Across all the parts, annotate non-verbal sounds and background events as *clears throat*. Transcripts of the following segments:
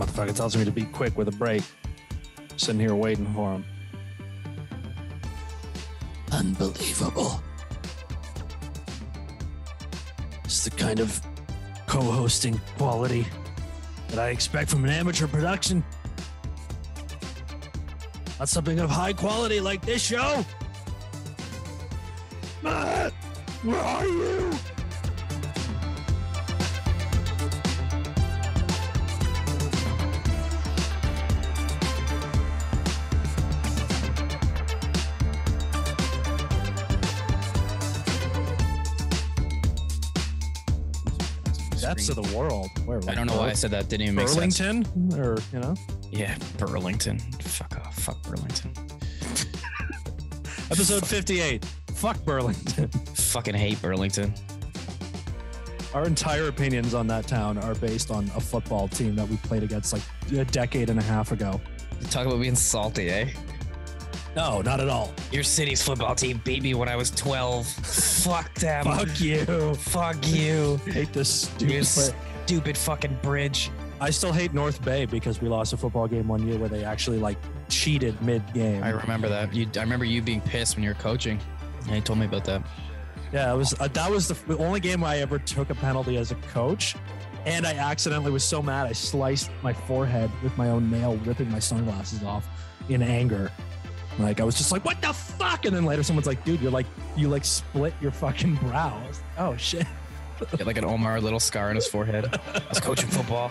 Motherfucker tells me to be quick with a break. Sitting here waiting for him. Unbelievable. It's the kind of co hosting quality that I expect from an amateur production. Not something of high quality like this show. Matt, where are you? Depths of the world. Where? I don't know why I said that. Didn't even make sense. Burlington, or you know, Yeah, Burlington. Fuck off. Fuck Burlington. episode fifty-eight. Fuck Burlington. Fucking hate Burlington. Our entire opinions on that town are based on a football team that we played against like a decade and a half ago. You Talk about being salty, eh? No, not at all. Your city's football team beat me when I was 12. Fuck them. Fuck you. Fuck you. *laughs* Hate this You stupid. stupid fucking bridge. I still hate North Bay because we lost a football game one year where they actually like cheated mid-game. I remember that. You, I remember you being pissed when you were coaching. Yeah, you told me about that. Yeah, it was uh, that was the, the only game I ever took a penalty as a coach, and I accidentally was so mad I sliced my forehead with my own nail, ripping my sunglasses off in anger. Like I was just like, "What the fuck?" And then later, someone's like, "Dude, you're like you like split your fucking brow." I was like, oh shit! *laughs* Got like an Omar little scar on his forehead. I was coaching football.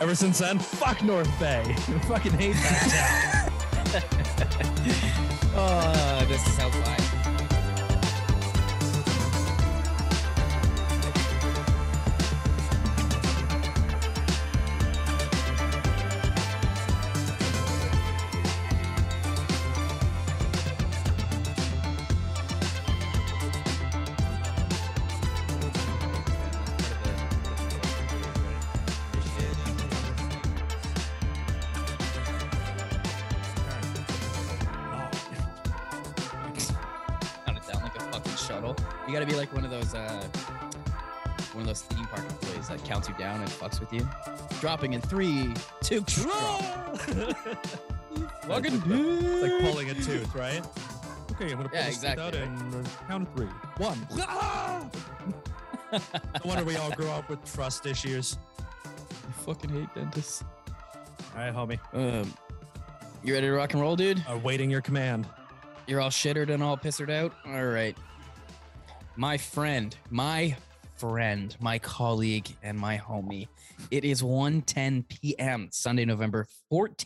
Ever since then, fuck North Bay. I *laughs* fucking hate that town. *laughs* Oh, this is how fly. With you. Dropping in three, two, drop. *laughs* Fucking It's like pulling a tooth, right? Okay, I'm gonna pull Yeah, this tooth exactly, out right. and uh, count of three. One. *laughs* no wonder we all grow up with trust issues. I fucking hate dentists. All right, homie. Um, you ready to rock and roll, dude? Awaiting your command. You're all shittered and all pissered out? All right. My friend, my friend, my colleague, and my homie. It is 1.10 p.m. Sunday, November 14th,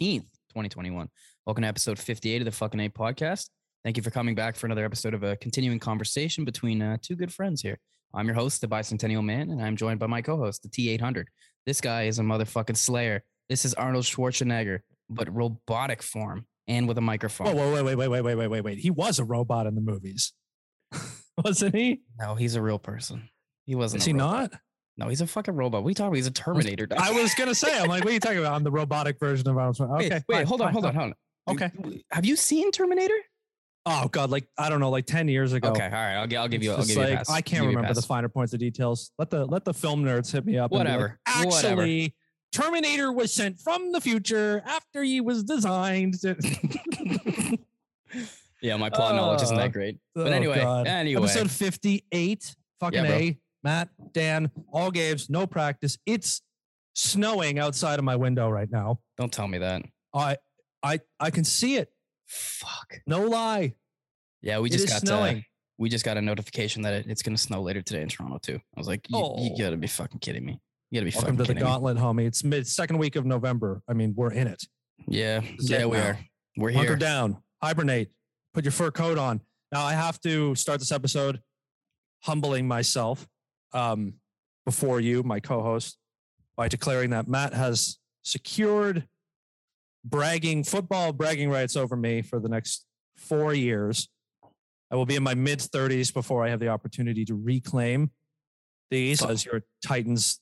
2021. Welcome to episode 58 of the Fucking A podcast. Thank you for coming back for another episode of a continuing conversation between uh, two good friends here. I'm your host, the Bicentennial Man, and I'm joined by my co-host, the T800. This guy is a motherfucking slayer. This is Arnold Schwarzenegger, but robotic form and with a microphone. Whoa, whoa, wait, wait, wait, wait, wait, wait, wait. He was a robot in the movies, *laughs* wasn't he? No, he's a real person. He wasn't. Is he robot. not? No, he's a fucking robot. We talking. He's a Terminator. I was gonna say. I'm like, what are you talking about? I'm the robotic version of Arnold Okay, wait, fine, hold on, fine, hold on, hold on. Okay. Have you seen Terminator? Oh god, like I don't know, like ten years ago. Okay, all right. I'll, I'll give you. I'll give just you a like, pass. I can't remember the finer points of details. Let the let the film nerds hit me up. be like, Whatever, whatever. Actually, Terminator was sent from the future after he was designed. to- *laughs* Yeah, my plot knowledge isn't Uh, that great. But Oh, anyway, God. anyway. Episode 58. Fucking Yeah. A. Matt, Dan, all games, no practice. It's snowing outside of my window right now. Don't tell me that. I I I can see it. Fuck. No lie. Yeah, we It just got snowing. Uh, we just got a notification that it, it's gonna snow later today in Toronto too. I was like, you, you Oh. gotta be fucking kidding me. You gotta be Welcome fucking to the kidding me. gauntlet, homie. It's mid second week of November. I mean, we're in it. Yeah, is yeah, we now. are. We're Hunker here. down, hibernate, put your fur coat on. Now I have to start this episode humbling myself um, before you, my co-host, by declaring that Matt has secured bragging football bragging rights over me for the next four years. I will be in my mid 30s before I have the opportunity to reclaim these as your Titans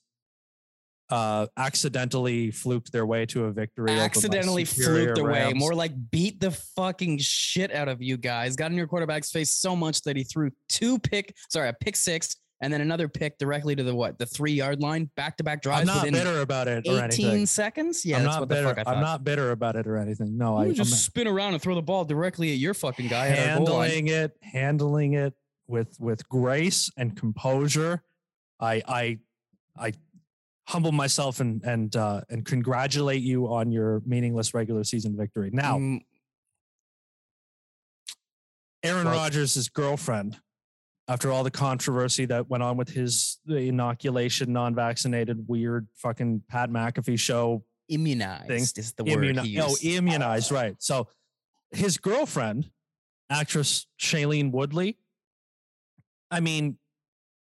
uh, accidentally fluked their way to a victory. accidentally fluked away. Rams. More like beat the fucking shit out of you guys. Got in your quarterback's face so much that he threw two pick, sorry, a pick six, and then another pick directly to the what? The three yard line, back to back drives I'm not bitter about it or 18 anything. seconds. Yeah, I'm not what bitter. the fuck I I'm not bitter about it or anything. No, I, You I'm just spin around and throw the ball directly at your fucking guy. at our goal line. handling it, handling it with with grace and composure. I I I humble myself and and uh, and congratulate you on your meaningless regular season victory. Now, Mm, Aaron Well- Rodgers' girlfriend, after all the controversy that went on with his inoculation, non-vaccinated, weird fucking Pat McAfee show, immunized is the word immuni- he oh, used. immunized, right? So, his girlfriend, actress Shailene Woodley. I mean,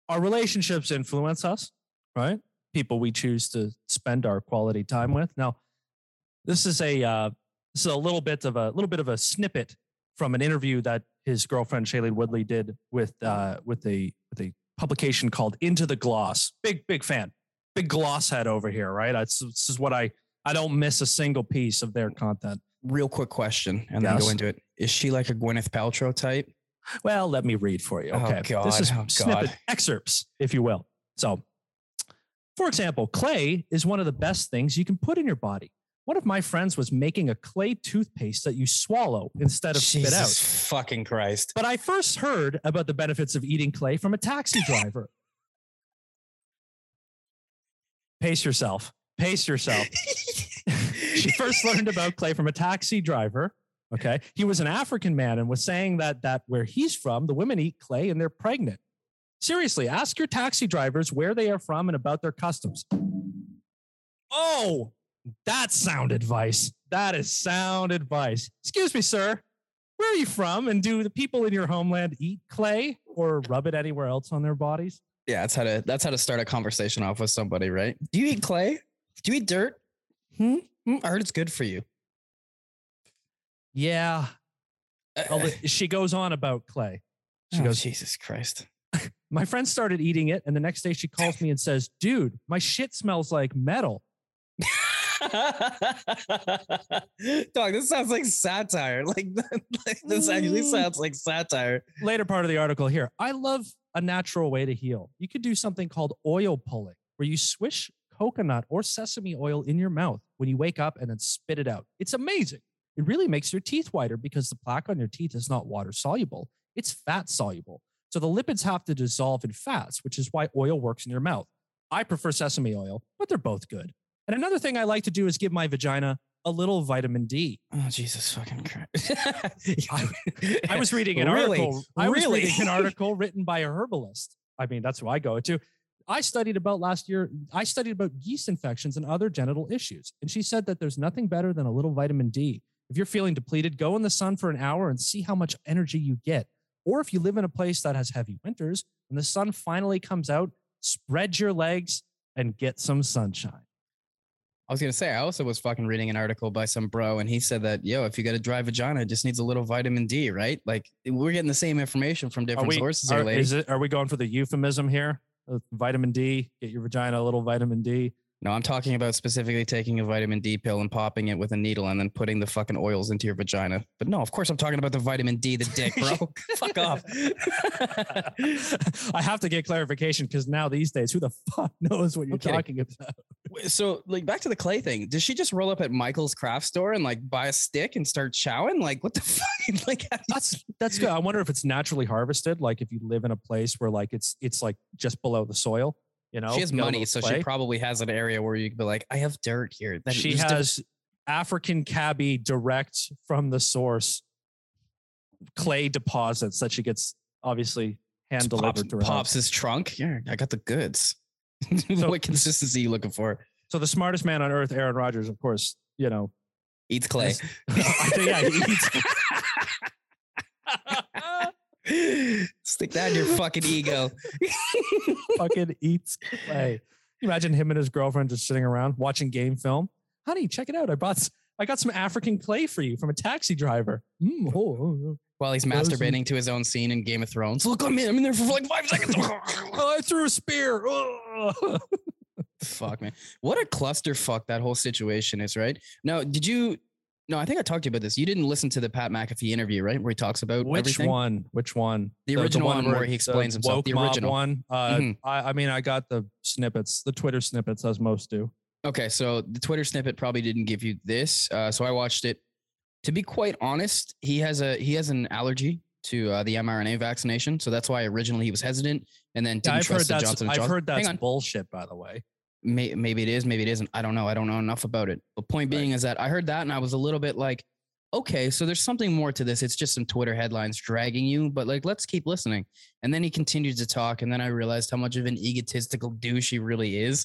our relationships influence us, right? People we choose to spend our quality time with. Now, this is a uh, this is a little bit of a little bit of a snippet from an interview that his girlfriend Shailene Woodley did with uh, with a with a publication called Into the Gloss. Big big fan, big gloss head over here, right? That's this is what I I don't miss a single piece of their content. Real quick question, and then go into it. Is she like a Gwyneth Paltrow type? Well, let me read for you. Oh, Okay. This is. Oh, snippet excerpts, if you will. So, for example, clay is one of the best things you can put in your body. One of my friends was making a clay toothpaste that you swallow instead of spit out. Jesus fucking Christ. But I first heard about the benefits of eating clay from a taxi driver. Pace yourself. Pace yourself. *laughs* she first learned about clay from a taxi driver. Okay. He was an African man and was saying that that where he's from, the women eat clay and they're pregnant. Seriously, ask your taxi drivers where they are from and about their customs. Oh, that's sound advice. That is sound advice. Excuse me, sir. Where are you from? And do the people in your homeland eat clay or rub it anywhere else on their bodies? Yeah, that's how to that's how to start a conversation off with somebody, right? Do you eat clay? Do you eat dirt? Hmm? Hmm, I heard it's good for you. Yeah. Uh, She goes on about clay. She oh, goes, Jesus Christ. *laughs* My friend started eating it, and the next day she calls me and says, Dude, my shit smells like metal. *laughs* *laughs* Dog, this sounds like satire. *laughs* Like, like this actually Mm. sounds like satire. Later part of the article here. I love a natural way to heal. You could do something called oil pulling, where you swish coconut or sesame oil in your mouth when you wake up and then spit it out. It's amazing. It really makes your teeth whiter because the plaque on your teeth is not water soluble, it's fat soluble. So the lipids have to dissolve in fats, which is why oil works in your mouth. I prefer sesame oil, but they're both good. And another thing I like to do is give my vagina a little vitamin D. Oh, Jesus fucking Christ. *laughs* *laughs* I was reading an Really? article. I was Really? reading an *laughs* article written by a herbalist. I mean, that's who I go to. I studied about last year. I studied about yeast infections and other genital issues. And she said that there's nothing better than a little vitamin D. If you're feeling depleted, go in the sun for an hour and see how much energy you get. Or if you live in a place that has heavy winters, when the sun finally comes out, spread your legs and get some sunshine. I was gonna say, I also was fucking reading an article by some bro, and he said that yo, if you got a dry vagina, it just needs a little vitamin D, right? Like we're getting the same information from Are different we, sources are, it, are we going for the euphemism here? Uh, vitamin D, get your vagina a little vitamin D. No, I'm talking about specifically taking a vitamin D pill and popping it with a needle and then putting the fucking oils into your vagina. But no, of course I'm talking about the vitamin D, the dick, bro. *laughs* Fuck off. *laughs* I have to get clarification because now these days, who the fuck knows what you're kidding. talking about? so, like, back to the clay thing. Does she just roll up at Michael's craft store and like buy a stick and start chowing? Like, what the *laughs* fuck? Like, how do you- That's that's good. I wonder if it's naturally harvested, like if you live in a place where like it's it's like just below the soil. You know, she has you got a money, so she probably has an area where you could be like, I have dirt here. Then she has African cabbie direct from the source clay deposits that she gets obviously hand pops, delivered to her. house. pops his trunk. Yeah, I got the goods. *laughs* So- what consistency you looking for? So the smartest man on earth, Aaron Rodgers, of course, you know. Eats clay. is- *laughs* yeah, he eats. *laughs* Stick that in your fucking ego. *laughs* fucking eats clay. Imagine him and his girlfriend just sitting around watching game film. Honey, check it out. I bought I got some African clay for you from a taxi driver. Mm, oh, oh, oh. While he's masturbating to his own scene in Game of Thrones. Look, I'm in. I'm in there for like five seconds. Oh, *laughs* I threw a spear. *laughs* Fuck, man. What a clusterfuck that whole situation is, right? Now, did you No, I think I talked to you about this. You didn't listen to the Pat McAfee interview, right? Where he talks about Which everything? one? Which one? The original one where he explains the himself, the original. one. Uh, Mhm. I, I mean, I got the snippets, the Twitter snippets, as most do. Okay, so the Twitter snippet probably didn't give you this, uh, so I watched it. To be quite honest, he has a he has an allergy to uh, the mRNA vaccination, so that's why originally he was hesitant, and then didn't Yeah, trust the. Johnson I've Johnson. heard that's bullshit. By the way, May, maybe it is, maybe it isn't. I don't know. I don't know enough about it. But point Right. being is that I heard that and I was a little bit like, okay, so there's something more to this. It's just some Twitter headlines dragging you, but like, let's keep listening. And then he continued to talk, and then I realized how much of an egotistical douche he really is.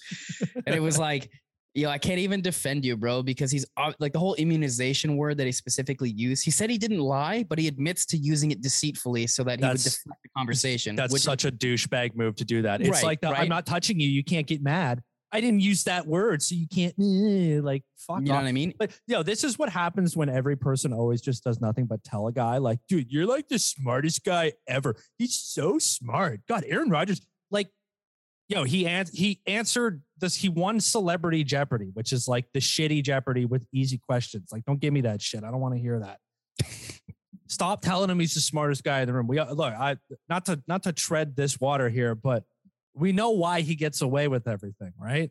and it was like, yo, I can't even defend you, bro, because he's like the whole immunization word that he specifically used. He said he didn't lie, but he admits to using it deceitfully so that he would That's- deflect the conversation. that's which- such a douchebag move to do that. It's Right, like the, right. I'm not touching you. You can't get mad. I didn't use that word, so you can't eh, like fuck you know off. what I mean? But yo, this is what happens when every person always just does nothing but tell a guy like, dude, you're like the smartest guy ever. He's so smart. God, Aaron Rodgers, like, yo, he an- he answered this. He won Celebrity Jeopardy, which is like the shitty Jeopardy with easy questions. Like, don't give me that shit. I don't want to hear that. *laughs* Stop telling him he's the smartest guy in the room. We look, I not to not to tread this water here, but we know why he gets away with everything, right?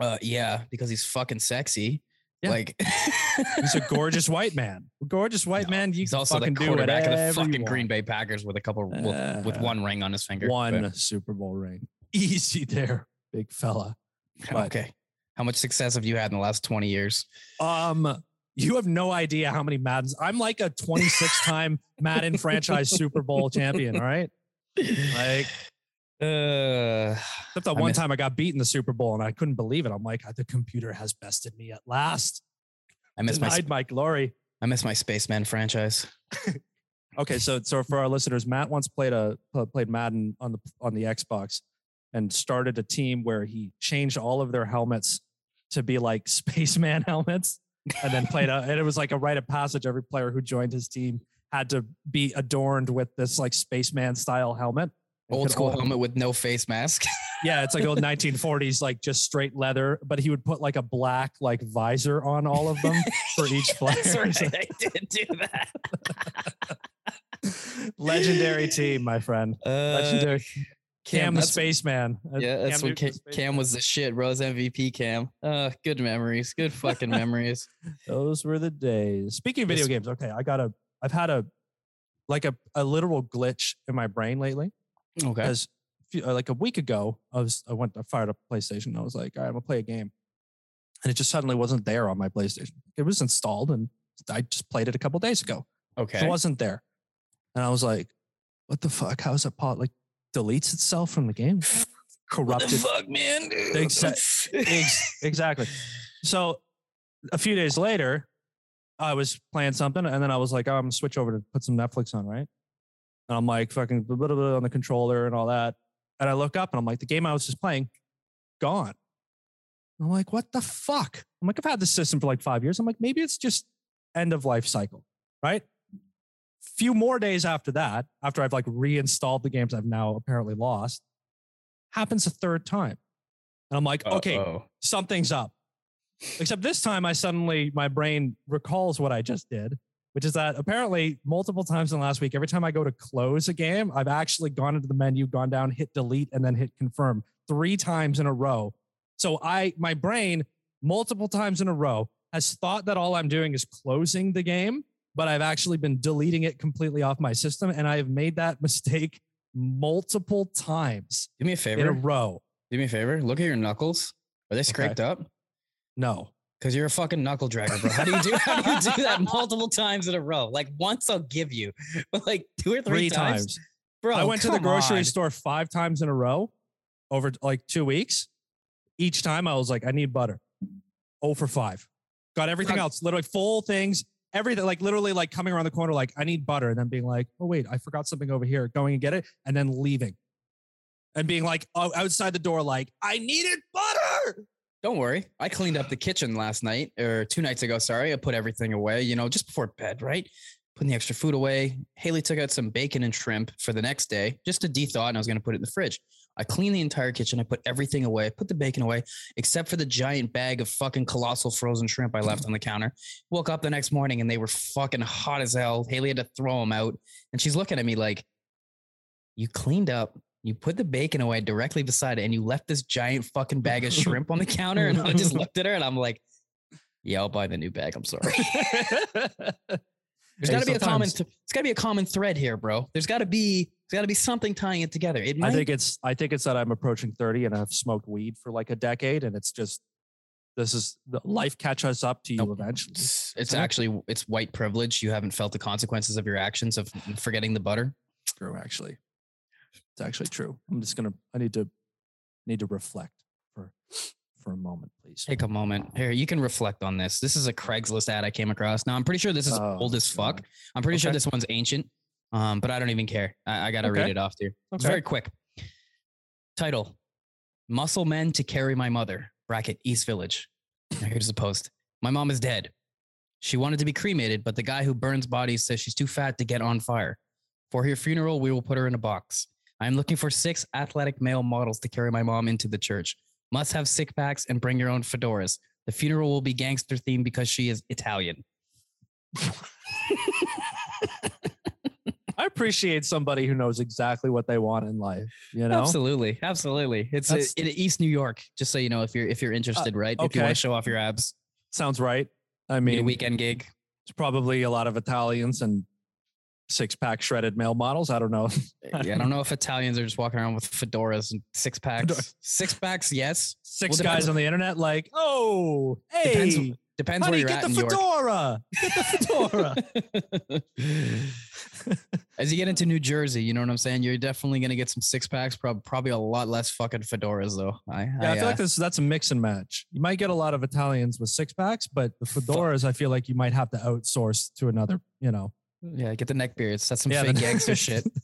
Uh, yeah, because he's fucking sexy. Yeah. Like *laughs* He's a gorgeous white man. Gorgeous white No, man. You he's can also the quarterback of the fucking Green. Bay Packers with a couple with, with Uh, one ring on his finger. One but- Super Bowl ring. *laughs* Easy there, big fella. *laughs* but- okay. How much success have you had in the last 20 years? Um, you have no idea how many Maddens. I'm like a 26 time Madden franchise Super Bowl champion. All right. Like, Uh, except that I one miss- time I got beat in the Super Bowl and I couldn't believe it. I'm like, the computer has bested me at last. I miss my Denied my glory. I miss my Spaceman franchise. *laughs* Okay, so so for our listeners, Matt once played a played Madden on the on the Xbox and started a team where he changed all of their helmets to be like *laughs* spaceman helmets, and then played a and it was like a rite of passage. Every player who joined his team had to be adorned with this like spaceman style helmet. And Old school only- helmet with no face mask. *laughs* Yeah, it's like old 1940s, like just straight leather. But he would put like a black like visor on all of them for each *laughs* player. That's right. I did do that. *laughs* Legendary team, my friend. Uh, Legendary. Cam, the spaceman. Uh, Yeah, that's Cam when Cam, the Cam was the shit, bro. It was MVP Cam. Uh, good memories. Good fucking memories. Those were the days. Speaking of video Yes. games, okay, I got a. I've had a like a, a literal glitch in my brain lately. Okay. Because uh, like a week ago, I was I went I fired up PlayStation. And I was like, all right, I'm gonna play a game, and it just suddenly wasn't there on my PlayStation. It was installed, and I just played it a couple days ago. Okay. It wasn't there, and I was like, what the fuck? How is it pot like deletes itself from the game? *laughs* What the Corrupted. fuck, man? Exa- Ex- *laughs* exactly. So a few days later, I was playing something, and then I was like, oh, I'm gonna switch over to put some Netflix on, right? And I'm like, fucking blah, blah, blah, on the controller and all that. And I look up and I'm like, the game I was just playing, gone. I'm like, what the fuck? I'm like, I've had this system for like five years. I'm like, maybe it's just end of life cycle, right? Few more days after that, after I've like reinstalled the games I've now apparently lost, happens a third time. And I'm like, okay, Uh-oh. something's up. Except this time, I suddenly, my brain recalls what I just did, which is that apparently multiple times in the last week, every time I go to close a game, I've actually gone into the menu, gone down, hit delete, and then hit confirm three times in a row. So I, my brain, multiple times in a row, has thought that all I'm doing is closing the game, but I've actually been deleting it completely off my system. And I have made that *laughs* mistake multiple times Do me a favor in a row. Do me a favor. Look at your knuckles. Are they scraped up? No. Because you're a fucking knuckle dragger, bro. How do you do? *laughs* How do you do that multiple times in a row? Like once I'll give you, but like two or three, Three times. bro. I went to the grocery on. store five times in a row over like two weeks. Each time I was like, I need butter. Oh for five. Got everything else, literally full things, everything, like literally like coming around the corner, like, I need butter. And then being like, oh, wait, I forgot something over here, going and get it, and then leaving. And being like, oh, outside the door, like, I needed butter. Don't worry. I cleaned up the kitchen last night or two nights ago. Sorry. I put everything away, you know, just before bed, right? Putting the extra food away. Haley took out some bacon and shrimp for the next day just to de-thaw and I was going to put it in the fridge. I cleaned the entire kitchen. I put everything away. I put the bacon away, except for the giant bag of fucking colossal frozen shrimp I *laughs* left on the counter. Woke up the next morning and they were fucking hot as hell. Haley had to throw them out. And she's looking at me like, You cleaned up, you put the bacon away directly beside it, and you left this giant fucking *laughs* bag of shrimp on the counter. And I just *laughs* looked at her and I'm like, Yeah, I'll buy the new bag. I'm sorry. *laughs* There's Hey, got to be a common. Th- there's got to be a common thread here, bro. There's got to be. There's got to be something tying it together. It might. I think it's I think it's that I'm approaching 30 and I've smoked weed for like a decade and it's just this is the life catches up to you Nope. eventually. it's, it's actually it's white privilege. You haven't felt the consequences of your actions of forgetting the butter. True, actually. It's actually true. I'm just gonna I need to need to reflect for for a moment, please. Take a moment here. You can reflect on this. This is a Craigslist ad I came across. Now I'm pretty sure this is Oh, old as fuck. God. I'm pretty sure this one's ancient. Um, but I don't even care. I, I gotta read it off to you. It's very quick. Title: Muscle Men to carry my mother. Bracket East Village. Now here's the post. My mom is dead. She wanted to be cremated, but the guy who burns bodies says she's too fat to get on fire. For her funeral, we will put her in a box. I am looking for six athletic male models to carry my mom into the church. Must have six packs and bring your own fedoras. The funeral will be gangster themed because she is Italian. I appreciate somebody who knows exactly what they want in life. You know, Absolutely, absolutely. It's uh, That's- in East New York. Just so you know, if you're if you're interested, right? Okay. If you want to show off your abs, sounds right. I a mean, weekend gig. it's probably a lot of Italians and six pack shredded male models. I don't know. Yeah, I don't know if Italians are just walking around with fedoras and six packs. Six packs, yes. Six Well, guys on the internet like, oh, hey, Depends- Depends where honey, you're get at the in New York. fedora. Get the fedora. *laughs* *laughs* As you get into New Jersey, you know what I'm saying. You're definitely gonna get some six packs. Prob- probably a lot less fucking fedoras though. I, Yeah, I, feel uh, like this, that's a mix and match. You might get a lot of Italians with six packs, but the fedoras, I feel like you might have to outsource to another, you know. Yeah, get the neck beards. That's some Yeah, fake gangster shit. *laughs*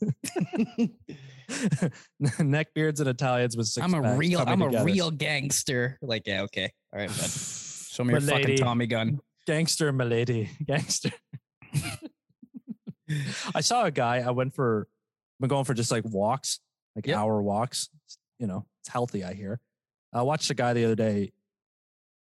Neck beards and Italians with six I'm a real, I'm a together. real gangster. Like, yeah, okay, all right, bud. *sighs* Show me your fucking Tommy gun. gangster, milady, *laughs* gangster. I saw a guy. I went for, I've been going for just like walks, like Yep. hour walks. You know, it's healthy. I hear. I watched a guy the other day,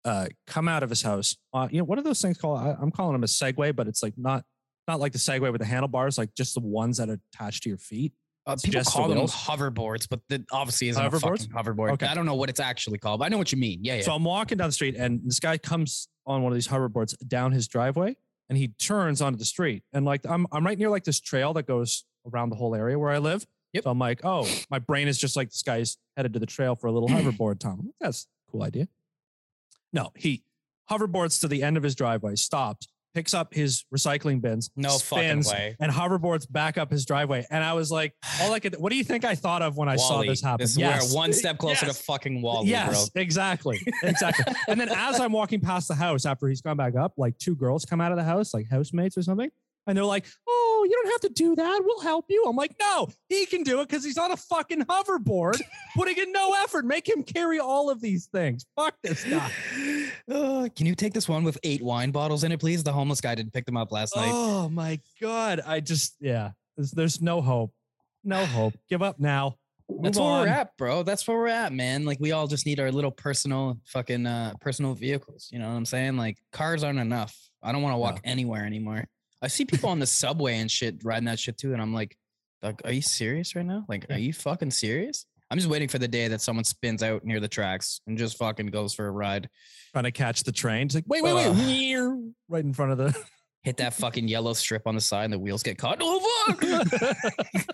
uh, come out of his house. Uh, you know, what are those things called? I, I'm calling them a Segway, but it's like not, not like the Segway with the handlebars, like just the ones that are attached to your feet. Uh, people just the call them wheels? hoverboards, but that obviously isn't a fucking hoverboard. Okay. I don't know what it's actually called, but I know what you mean. Yeah, yeah. So I'm walking down the street, and this guy comes on one of these hoverboards down his driveway, and he turns onto the street. And like I'm I'm right near like this trail that goes around the whole area where I live. Yep. So I'm like, oh, my brain is just like this guy's headed to the trail for a little *clears throat* hoverboard, Tom. Like, That's a cool idea. No, he hoverboards to the end of his driveway, stops, picks up his recycling bins, no spins, fucking way. and hoverboards back up his driveway. And I was like, *sighs* all I could, what do you think I thought of when I saw this happen? This- We're one step closer Yes. to fucking WALL-E, yes, bro. exactly. Exactly. and then as I'm walking past the house after he's gone back up, like two girls come out of the house, like housemates or something. And they're like, oh, you don't have to do that. We'll help you. I'm like, no, he can do it because he's on a fucking hoverboard, putting in no effort. Make him carry all of these things. Fuck this guy. *laughs* Uh, can you take this one with eight wine bottles in it, please? The homeless guy didn't pick them up last night. Oh my God. I just, yeah, there's, there's no hope. No hope. Give up now. That's Move where we're at, bro. That's where we're at, man. Like we all just need our little personal fucking uh personal vehicles. You know what I'm saying? Like cars aren't enough. I don't want to walk anywhere anymore. I see people on the subway and shit riding that shit too, and I'm like, "Doug, are you serious right now? Like, Yeah. are you fucking serious? I'm just waiting for the day that someone spins out near the tracks and just fucking goes for a ride. Trying to catch the train. It's like, wait, wait, wait. right in front of the. *laughs* Hit that fucking yellow strip on the side and the wheels get caught. Oh fuck!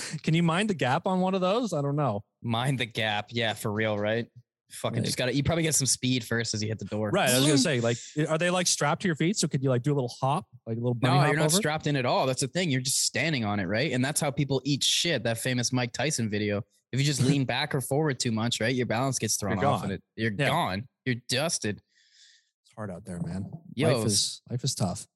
*laughs* Can you mind the gap on one of those? I don't know. Mind the gap. Yeah, for real, right? Fucking Like- just gotta you probably get some speed first as you hit the door. Right. I was gonna *laughs* say, like, are they like strapped to your feet? So could you like do a little hop, like a little bunny No, you're not over? strapped in at all. That's the thing. You're just standing on it, right? And that's how people eat shit. That famous Mike Tyson video. If you just *laughs* lean back or forward too much, right, your balance gets thrown You're off, gone. and it you're Yeah. gone. You're dusted. It's hard out there, man. Yo, life is life is tough.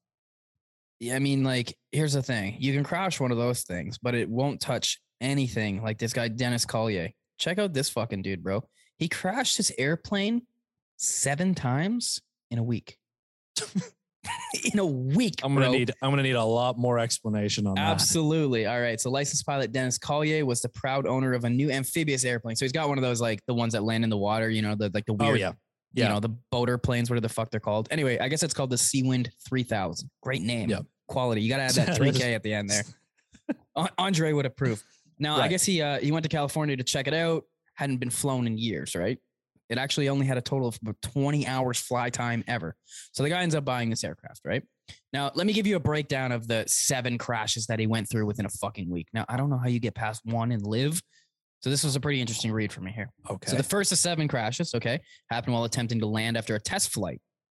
Yeah, I mean, like, here's the thing: you can crash one of those things, but it won't touch anything. Like this guy Dennis Collier. Check out this fucking dude, bro. He crashed his airplane seven times in a week. *laughs* in a week. I'm gonna bro. need I'm gonna need a lot more explanation on that. Absolutely. All right. So licensed pilot Dennis Collier was the proud owner of a new amphibious airplane. So he's got one of those like the ones that land in the water, you know, the like the weird Oh weird, yeah. you know, the boater planes, whatever the fuck they're called. Anyway, I guess it's called the Seawind 3000. Great name. Yep. Quality. You got to add that *laughs* That 3K at the end there. *laughs* Andre would approve. Now, I guess he uh, he went to California to check it out. Hadn't been flown in years, right? It actually only had a total of about 20 hours fly time ever. So the guy ends up buying this aircraft, right? Now, let me give you a breakdown of the seven crashes that he went through within a fucking week. Now, I don't know how you get past one and live. So this was a pretty interesting read for me here. Okay. So the first of seven crashes, okay, happened while attempting to land after a test flight.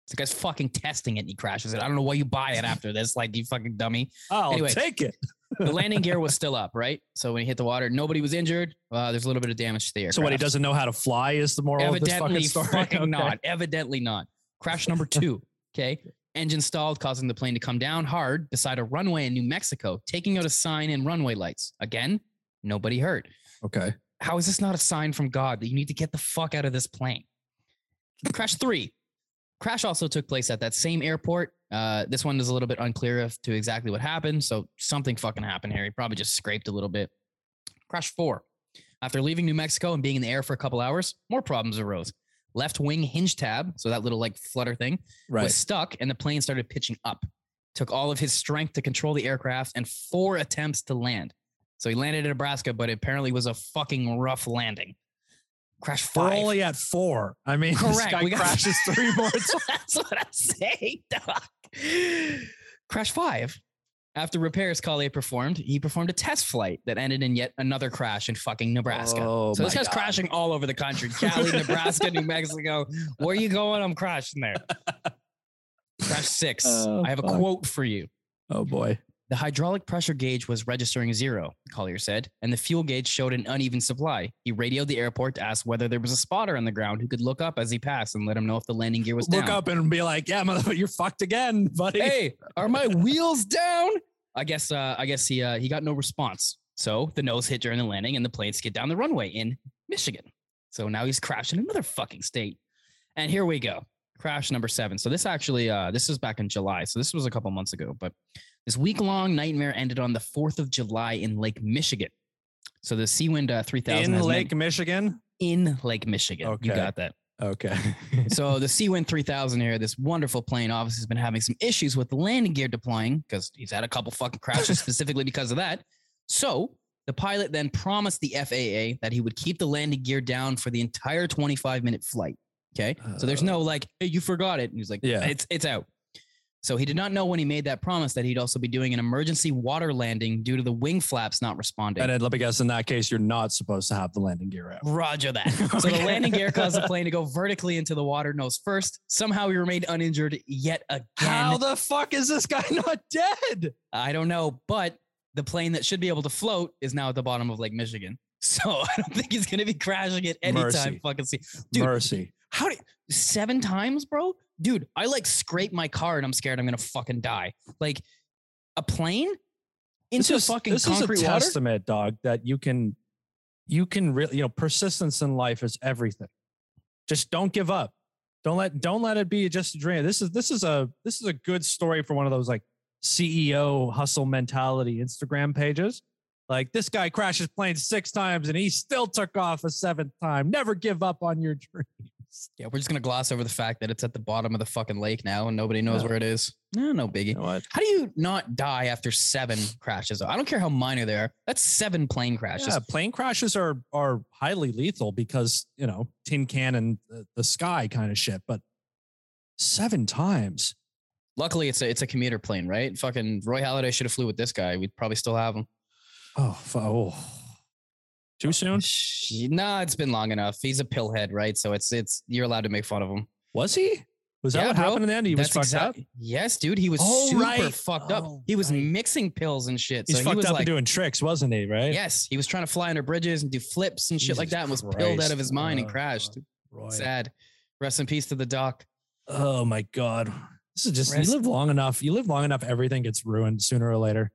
The guy's fucking testing it and he crashes it. I don't know why you buy it after this, like you fucking dummy. I'll anyway. take it. The *laughs* landing gear was still up, right? So when he hit the water, nobody was injured. Uh, there's a little bit of damage to the aircraft. So what he doesn't know how to fly is the moral of this fucking story. fucking *laughs* Okay. not. Evidently not. Crash number two. Okay. Engine stalled, causing the plane to come down hard beside a runway in New Mexico, taking out a sign and runway lights. Again, nobody hurt. Okay. How is this not a sign from God that you need to get the fuck out of this plane? Crash three. Crash also took place at that same airport. Uh, this one is a little bit unclear as to exactly what happened. So something fucking happened here. He probably just scraped a little bit. Crash four. After leaving New Mexico and being in the air for a couple hours, more problems arose. Left wing hinge tab, so that little like flutter thing, Right. was stuck and the plane started pitching up. Took all of his strength to control the aircraft and four attempts to land. So he landed in Nebraska, but it apparently was a fucking rough landing. Crash We're only at four. I mean, Correct. this guy We got- crashes *laughs* three more times. That's what I'm *laughs* saying, Doc. Crash five. After repairs Collier performed, he performed a test flight that ended in yet another crash in fucking Nebraska. Oh, so this guy's God. crashing all over the country. Cali, Nebraska, New Mexico. Where you going? I'm crashing there. *laughs* Crash six. Oh, I have a quote for you. Oh boy. The hydraulic pressure gauge was registering zero, Collier said, and the fuel gauge showed an uneven supply. He radioed the airport to ask whether there was a spotter on the ground who could look up as he passed and let him know if the landing gear was down. Look down. up and be like, yeah, motherfucker, *laughs* you're fucked again, buddy. Hey, *laughs* are my wheels down? I guess uh, I guess he uh, he got no response. So the nose hit during the landing and the plane skid down the runway in Michigan. So now he's crashed in another fucking state. And here we go. Crash number seven. So this actually uh this was back in July. So this was a couple months ago, but this week-long nightmare ended on the 4th of July in Lake Michigan. So the Seawind uh, 3000 In Lake meant- Michigan. in Lake Michigan. Okay. You got that Okay. so *laughs* the Seawind 3000 here, this wonderful plane, obviously has been having some issues with the landing gear deploying because he's had a couple fucking crashes *laughs* specifically because of that. So the pilot then promised the FAA that he would keep the landing gear down for the entire 25 minute flight. Okay, so there's no like, hey, you forgot it. And he's like, yeah, it's it's out. So he did not know when he made that promise that he'd also be doing an emergency water landing due to the wing flaps not responding. and then let me guess. In that case, you're not supposed to have the landing gear out. Roger that. *laughs* So the landing gear caused the plane to go vertically into the water nose first. Somehow he remained uninjured yet again. How the fuck is this guy *laughs* not dead? I don't know, but the plane that should be able to float is now at the bottom of Lake Michigan. *laughs* So I don't think he's gonna be crashing it anytime Mercy. fucking see. Dude, Mercy. how did seven times, bro? Dude, I like scrape my car and I'm scared I'm gonna fucking die. Like a plane into this is, fucking this concrete is a water. testament, dog, that you can, you can really, you know, persistence in life is everything. Just don't give up. Don't let, don't let it be just a dream. This is, this is a, this is a good story for one of those like CEO hustle mentality Instagram pages. Like this guy crashes planes six times and he still took off a seventh time. Never give up on your dreams. Yeah, we're just gonna gloss over the fact that it's at the bottom of the fucking lake now and nobody knows Yeah. where it is. No, no biggie. You know what? How do you not die after seven crashes? I don't care how minor they are. That's seven plane crashes. Yeah, plane crashes are are highly lethal because you know tin can and the, the sky kind of shit. But seven times, Luckily, it's a it's a commuter plane, right? Fucking Roy Halladay should have flew with this guy. We'd probably still have him. oh, oh. Too soon. Sh- Nah, it's been long enough. He's a pillhead, right? So it's it's you're allowed to make fun of him. Was he? Was that Yeah, what bro. happened in the end? He was That's fucked exact- Yes, dude. He was Oh, super right. fucked up. Oh, he was right. mixing pills and shit. He's so fucked he was up like, and doing tricks, wasn't he? Right? yes, he was trying to fly under bridges and do flips and shit like that, and was pilled out of his mind and Oh, crashed. Roy. Sad. Rest in peace to the doc. Oh my god. This is just Rest- you live long enough. You live long enough, everything gets ruined sooner or later.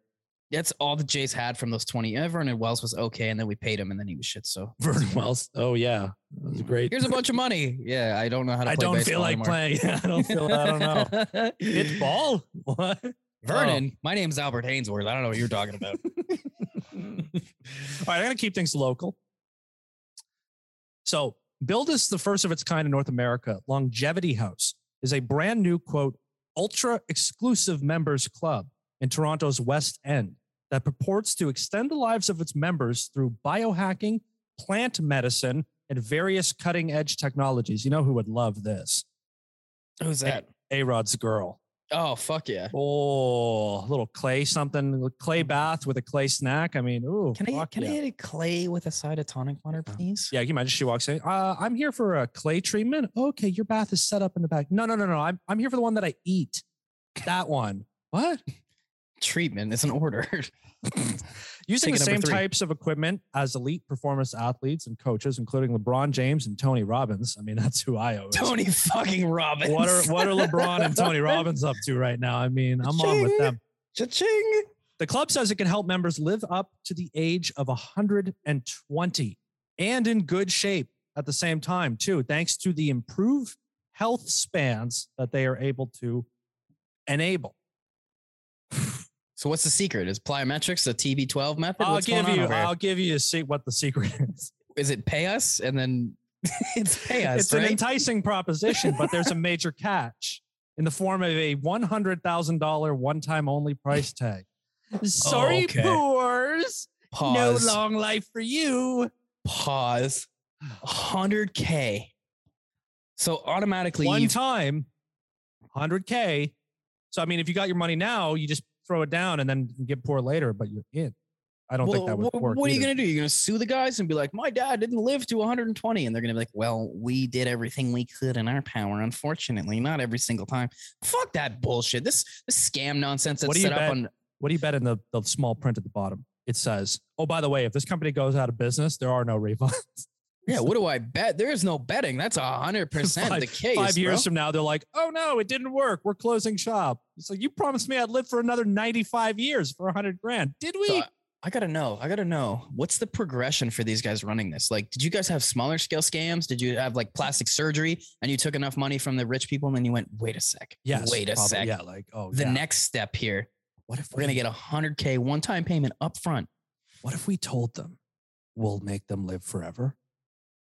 That's all that Jays had from those 20. Uh, Vernon Wells was okay, and then we paid him, and then he was shit. So *laughs* Vernon Wells. Oh yeah, that was great. here's a bunch of money. Yeah, I don't know how to I don't feel like anymore. playing. *laughs* I don't feel. I don't know. *laughs* It's ball. What? Vernon, my name's Albert Hainsworth. I don't know what you're talking about. All right, I'm gonna keep things local. So, build is the first of its kind in North America. Longevity House is a brand new quote ultra exclusive members club in Toronto's West End that purports to extend the lives of its members through biohacking, plant medicine, and various cutting edge technologies. You know who would love this? Who's that? A Rod's girl. Oh, fuck yeah. Oh, a little clay something, clay bath with a clay snack. I mean, ooh, Can I can yeah. I get a clay with a side of tonic water, please? Yeah, can you imagine she walks in? Uh, I'm here for a clay treatment. Okay, your bath is set up in the back. No, no, no, no. I'm I'm here for the one that I eat. That one. What? Treatment is an order. *laughs* Using the same three. types of equipment as elite performance athletes and coaches, including LeBron James and Tony Robbins. I mean, *laughs* that's who I owe. Tony *laughs* fucking Robbins. What are what are LeBron and Tony Robbins up to right now? I mean, I'm on with them. Cha-ching. The club says it can help members live up to the age of 120 and in good shape at the same time, too, thanks to the improved health spans that they are able to enable. So what's the secret? Is plyometrics the TB12 method? I'll What's give you. I'll give you a see what the secret is. Is it pay us and then *laughs* it's pay us? it's an enticing proposition, but there's a *laughs* major catch in the form of a $100,000 one-time only price tag. Sorry, oh, okay. poors. Pause. No long life for you. Pause. 100k. So automatically, one time, 100K. So, I mean, if you got your money now, you just throw it down and then get poor later, but you're in. I don't think that would work. What are you either. going to do? You're going to sue the guys and be like, my dad didn't live to 120. And they're going to be like, well, we did everything we could in our power. Unfortunately, not every single time. Fuck that bullshit. This, this scam nonsense What that's do you set up bet? on. What do you bet in the, the small print at the bottom? It says, oh, by the way, if this company goes out of business, there are no refunds. *laughs* Yeah, what do I bet? There is no betting. That's a hundred *laughs* percent the case. Five years bro. from now, they're like, oh, no, it didn't work. We're closing shop. It's like, you promised me I'd live for another 95 years for a 100 grand. Did we? So I, I gotta know. I gotta know. What's the progression for these guys running this? Like, did you guys have smaller scale scams? Did you have like plastic surgery and you took enough money from the rich people and then you went, wait a sec. yes. Wait a probably. sec. Yeah. Like, oh, The yeah. next step here, what if we're gonna get a hundred K one time payment up front. What if we told them we'll make them live forever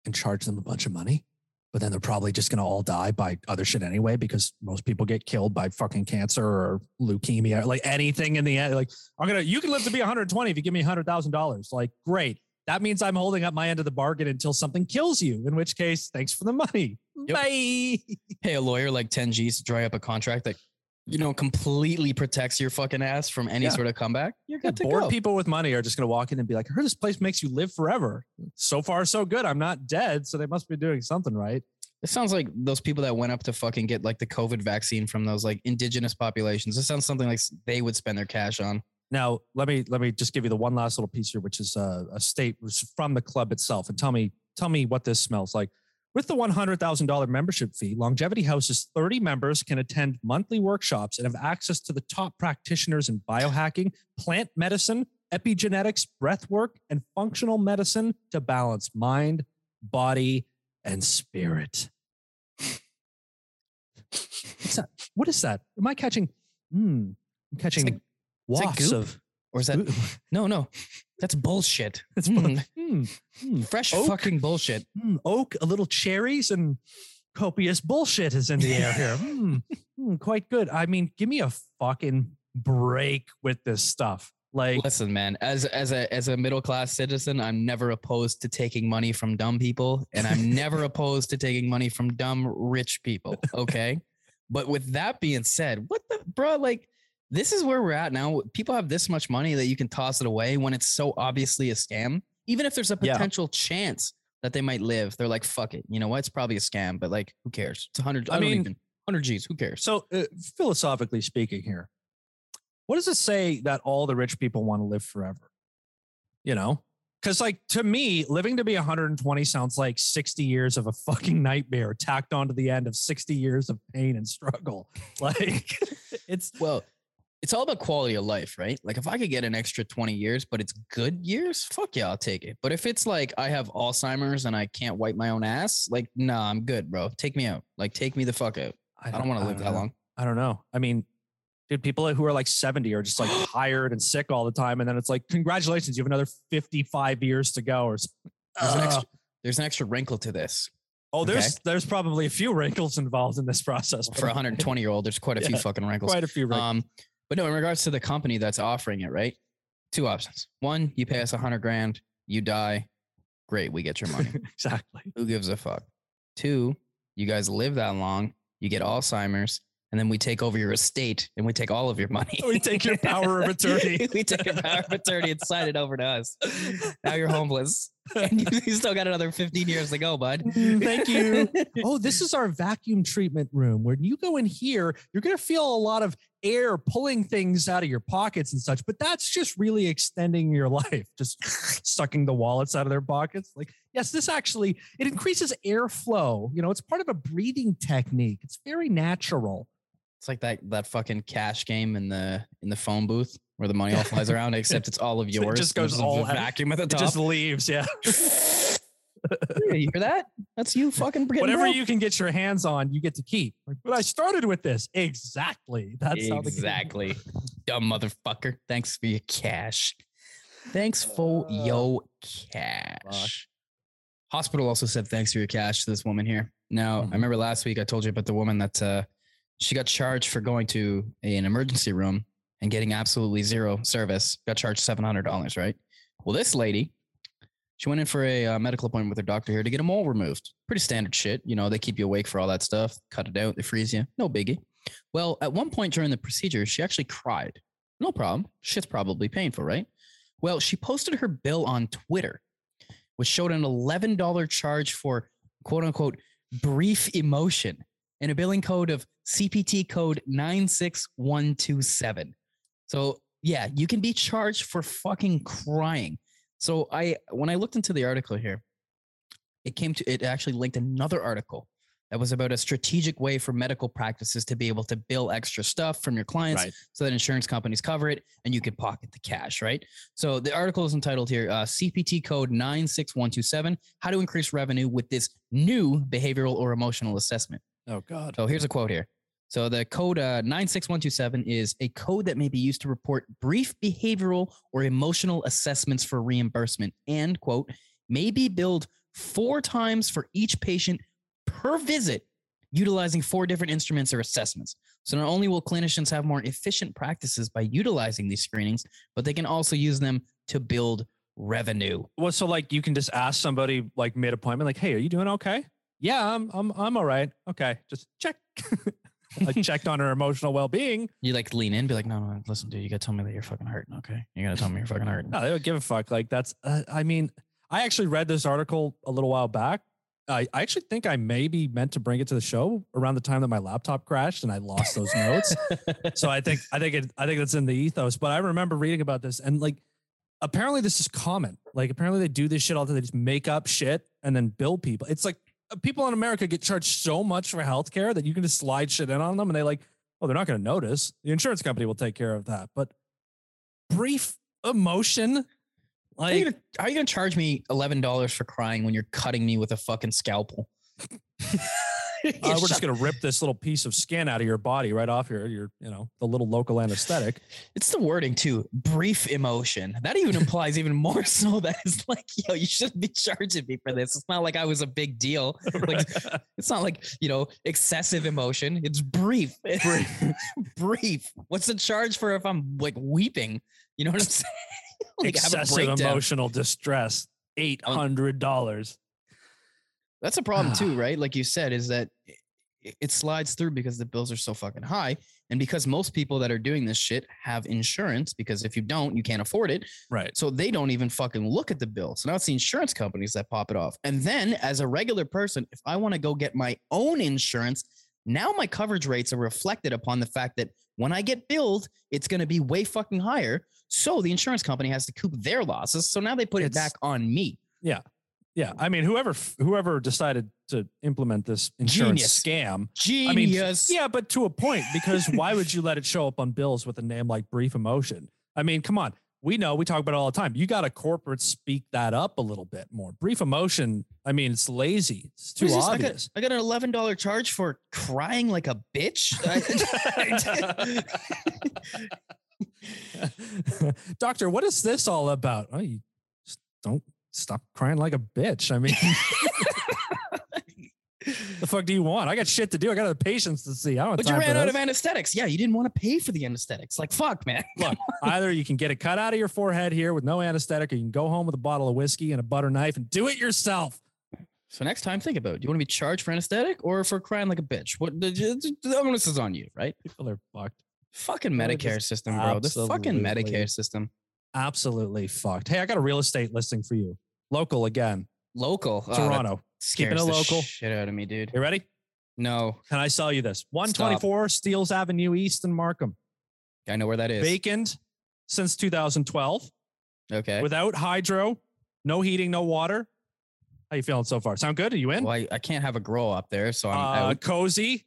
and charge them a bunch of money? But then they're probably just going to all die by other shit anyway, because most people get killed by fucking cancer or leukemia, like anything in the end. Like, I'm going to, you can live to be 120 if you give me $100,000. Like, great. That means I'm holding up my end of the bargain until something kills you, in which case, thanks for the money. Yep. Bye. *laughs* Pay a lawyer like 10 G's to dry up a contract that you know completely protects your fucking ass from any Yeah. sort of comeback. You're Yeah, good to bored go. people with money are just going to walk in and be like, I heard this place makes you live forever. So far, so good. I'm not dead. So they must be doing something right. It sounds like those people that went up to fucking get like the COVID vaccine from those like indigenous populations. It sounds something like they would spend their cash on. Now, let me let me just give you the one last little piece here, which is uh, a state from the club itself, and tell me tell me what this smells like. With the one hundred thousand dollar membership fee, Longevity House's thirty members can attend monthly workshops and have access to the top practitioners in biohacking, plant medicine, epigenetics, breath work, and functional medicine to balance mind, body, and spirit. What's that? What is that? Am I catching? Hmm. I'm catching like- wafts of. Or is that *laughs* no, no. That's bullshit. *laughs* It's Mm, hmm, fresh Oak. fucking bullshit. hmm, oak, a little cherries, and copious bullshit is in the air here. *laughs* Hmm, hmm, quite good. I mean, give me a fucking break with this stuff. Like, Listen, man, as as a as a middle class citizen, I'm never opposed to taking money from dumb people, and I'm never opposed to taking money from dumb rich people. Okay. but with that being said, what the bro, like this is where we're at now. People have this much money that you can toss it away when it's so obviously a scam. Even if there's a Yeah. potential chance that they might live, they're like, fuck it. You know what? It's probably a scam, but like, who cares? It's a hundred. I I, mean, even hundred G's. Who cares? so uh, philosophically speaking, here, what does it say that all the rich people want to live forever? You know, because like to me, living to be 120 sounds like 60 years of a fucking nightmare tacked onto the end of 60 years of pain and struggle. *laughs* Like, it's Well, it's all about quality of life, right? Like if I could get an extra 20 years, but it's good years, fuck yeah, I'll take it. But if it's like I have Alzheimer's and I can't wipe my own ass, like, nah, I'm good, bro. Take me out. Like, take me the fuck out. I don't want to live that know. long. I don't know. I mean, dude, people who are like 70 are just like *gasps* tired and sick all the time. And then it's like, congratulations, you have another 55 years to go or. There's, an extra, there's an extra wrinkle to this. Oh, there's Okay. there's probably a few wrinkles involved in this process. For a 120 year old, there's quite a few *laughs* fucking wrinkles. quite a few wrinkles. Um, but no, in regards to the company that's offering it, right? Two options. One, you pay us a hundred grand, you die. Great, we get your money. *laughs* exactly. Who gives a fuck? Two, you guys live that long, you get Alzheimer's, and then we take over your estate and we take all of your money. We take your power of *laughs* attorney. we take your power of attorney and sign it over to us. Now you're homeless. *laughs* And you, still got another 15 years to go, bud. Thank you. Oh, this is our vacuum treatment room. When you go in here, you're going to feel a lot of air pulling things out of your pockets and such, but that's just really extending your *laughs* life, just sucking the wallets out of their pockets. Like, yes, this actually it increases airflow. You know, it's part of a breathing technique. It's very natural. It's like that that fucking cash game in the in the phone booth where the money all flies *laughs* around, except it's all of yours. *laughs* it just goes all vacuum at the top. It just leaves, yeah. Yeah, you hear that? That's you fucking *laughs* getting Whatever broke. you can get your hands on, you get to keep. Like, but I started with this. Exactly. That's how exactly. *laughs* Dumb motherfucker. Thanks for your cash. Thanks for Uh, your cash. Hospital also said thanks for your cash to this woman here. Now, Mhm. I remember last week I told you about the woman that uh, she got charged for going to a- an emergency room and getting absolutely zero service. Got charged seven hundred dollars, right? Well, this lady, she went in for a uh, medical appointment with her doctor here to get a mole removed. Pretty standard shit. You know, they keep you awake for all that stuff. Cut it out, they freeze you. No biggie. Well, at one point during the procedure, she actually cried. No problem. Shit's probably painful, right? Well, she posted her bill on Twitter, which showed an $11 charge for quote unquote brief emotion and a billing code of CPT code 96127. So, yeah, you can be charged for fucking crying. So, I when I looked into the article here, it came to it actually linked another article that was about a strategic way for medical practices to be able to bill extra stuff from your clients Right. so that insurance companies cover it and you can pocket the cash, right? So the article is entitled here uh, CPT code 96127 How to Increase Revenue with this new behavioral or emotional assessment. Oh God. So here's a quote here. So the code uh, 96127 is a code that may be used to report brief behavioral or emotional assessments for reimbursement and, quote, may be billed four times for each patient per visit utilizing four different instruments or assessments. So not only will clinicians have more efficient practices by utilizing these screenings, but they can also use them to build revenue. Well, so like you can just ask somebody like mid appointment, like, "Hey, are you doing okay?" Yeah, I'm. I'm. I'm all right. Okay, just check. *laughs* I checked on her emotional well being. *laughs* You like lean in, be like, no, no, listen, dude, you gotta tell me that you're fucking hurting. Okay, you gotta tell me you're fucking hurting. No, they don't give a fuck. Like that's. Uh, I mean, I actually read this article a little while back. I, I actually think I maybe meant to bring it to the show around the time that my laptop crashed and I lost those notes. *laughs* So I think I think it, I think that's in the ethos. But I remember reading about this and like apparently this is common. Like apparently they do this shit all the time. They just make up shit and then bill people. It's like people in America get charged so much for healthcare that you can just slide shit in on them and they like, oh, they're not going to notice. The insurance company will take care of that. But brief emotion, How you like gonna, how are you gonna charge me eleven dollars for crying when you're cutting me with a fucking scalpel? *laughs* *laughs* uh, we're just going to rip this little piece of skin out of your body right off your, your, you know, the little local anesthetic. *laughs* It's the wording too. Brief emotion. That even implies even more so *laughs* that it's like, yo, you shouldn't be charging me for this. It's not like I was a big deal. Like, it's not like you know excessive emotion. It's brief. brief. What's the charge for if I'm like weeping? You know what I'm saying? like excessive emotional distress. Eight hundred dollars. That's a problem too, *sighs* right? Like you said, is that it, slides through because the bills are so fucking high. And because most people that are doing this shit have insurance, because if you don't, you can't afford it. Right. So they don't even fucking look at the bill. So now it's the insurance companies that pop it off. And then as a regular person, if I want to go get my own insurance, now my coverage rates are reflected upon the fact that when I get billed, it's going to be way fucking higher. So the insurance company has to coop their losses. So now they put it back on me. Yeah, I mean, whoever whoever decided to implement this insurance Genius. scam. Genius. Yeah, but to a point, because why would you let it show up on bills with a name like Brief Emotion? I mean, come on. We know we talk about it all the time. You got to corporate speak that up a little bit more. Brief Emotion. I mean, it's lazy. It's too this? I got, obvious. I got an eleven dollar charge for crying like a bitch. *laughs* Doctor, what is this all about? Oh, you just don't stop crying like a bitch. I mean, *laughs* the fuck do you want? I got shit to do. I got the patients to see. I don't. but you ran out of anesthetics. Yeah, you didn't want to pay for the anesthetics. Like fuck, man. *laughs* Look, either you can get it cut out of your forehead here with no anesthetic, or you can go home with a bottle of whiskey and a butter knife and do it yourself. So next time, think about: it. Do you want to be charged for anesthetic or for crying like a bitch? What the, onus is on you, right? People are fucked. Fucking Medicare system, bro. The fucking Medicare system. Absolutely fucked. Hey, I got a real estate listing for you. Local again, Local. Oh, Toronto. scares Keeping it the local. Shit out of me, dude. You ready? No, Can I sell you this? 124 Steeles Avenue East in Markham. I know where that is. Vacant since 2012. Okay. Without hydro, no heating, no water. How you feeling so far? Sound good? Are you in? Well, I, I can't have a grow up there, so I'm uh, out. cozy,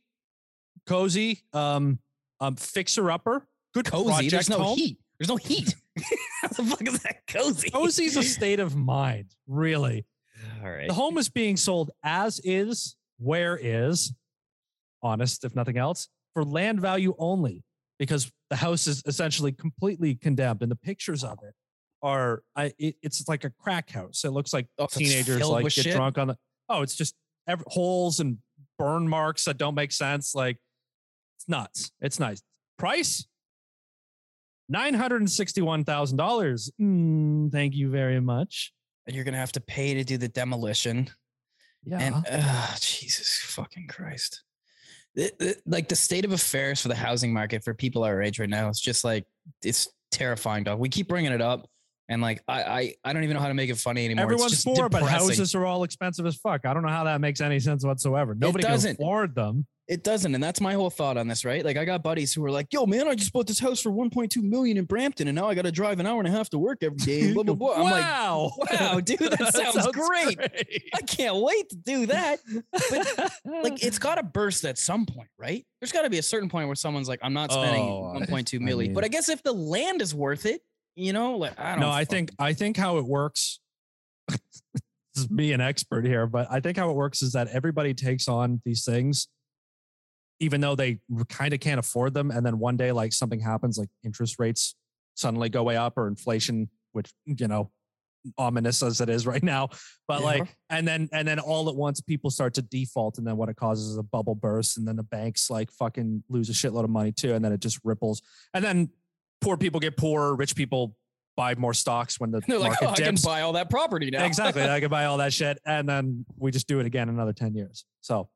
cozy, um, um, fixer upper. Good Cozy. There's no home. heat. There's no heat. *laughs* How the fuck is that cozy? Cozy's a state of mind, really. All right. The home is being sold as is, where is, honest, if nothing else, for land value only, because the house is essentially completely condemned, and the pictures of it are, I, it, it's like a crack house. It looks like Oh, teenagers like get shit? drunk on the. Oh, it's just ev holes and burn marks that don't make sense. Like it's nuts. It's nice. Price. Nine hundred and sixty-one thousand dollars. Thank you very much. And you're gonna have to pay to do the demolition. Yeah. And uh, Jesus fucking Christ. It- it- like the state of affairs for the housing market for people our age right now, it's just like it's terrifying, dog. We keep bringing it up, and like I I, I don't even know how to make it funny anymore. It's Everyone's just poor, but houses are all expensive as fuck. I don't know how that makes any sense whatsoever. Nobody can afford them. It doesn't, and that's my whole thought on this, right? Like I got buddies who are like, "Yo, man, I just bought this house for 1.2 million in Brampton, and now I got to drive an hour and a half to work every day." Blah blah blah. I'm like, wow, wow, dude, that *laughs* sounds great. I can't wait to do that. *laughs* Like it's got to burst at some point, right? There's got to be a certain point where someone's like, "I'm not spending Oh, I- 1.2 I million." mean- but I guess if the land is worth it, you know, like I don't. no, I think I think how it works. *laughs* this is me an expert here, but I think how it works is that everybody takes on these things, even though they kind of can't afford them, and then one day, like something happens, like interest rates suddenly go way up, or inflation, which you know, ominous as it is right now. But Yeah. like, and then and then all at once, people start to default, and then what it causes is a bubble burst, and then the banks like fucking lose a shitload of money too, and then it just ripples, and then poor people get poorer, rich people buy more stocks when the *laughs* they're like, market "Oh, I can buy all that property now." exactly, *laughs* I can buy all that shit, and then we just do it again another ten years. So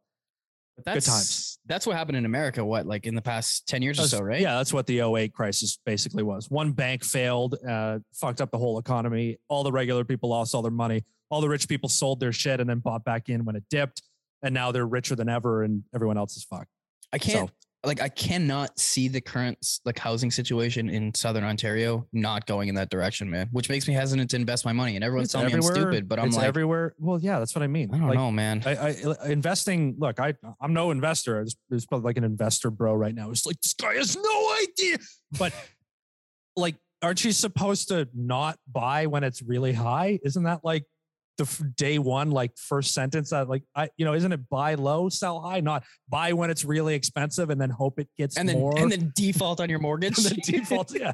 But that's, times. That's what happened in America. What, like in the past 10 years or so, right? Yeah, that's what the 08 crisis basically was. One bank failed, uh, fucked up the whole economy. All the regular people lost all their money. All the rich people sold their shit and then bought back in when it dipped, and now they're richer than ever, and everyone else is fucked. I can't So like I cannot see the current like housing situation in southern Ontario not going in that direction, man. Which makes me hesitant to invest my money. And everyone's it's telling me I'm stupid, but I'm it's like, everywhere. Well, yeah, that's what I mean. I don't Like, know, man. I, I uh, investing. Look, I I'm no investor. I just, there's probably like an investor bro right now. It's like this guy has no idea. But like, aren't you supposed to not buy when it's really high? Isn't that like the f- day one like first sentence that like I you know isn't it buy low sell high not buy when it's really expensive and then hope it gets and then more and then default on your mortgage. *laughs* and then default yeah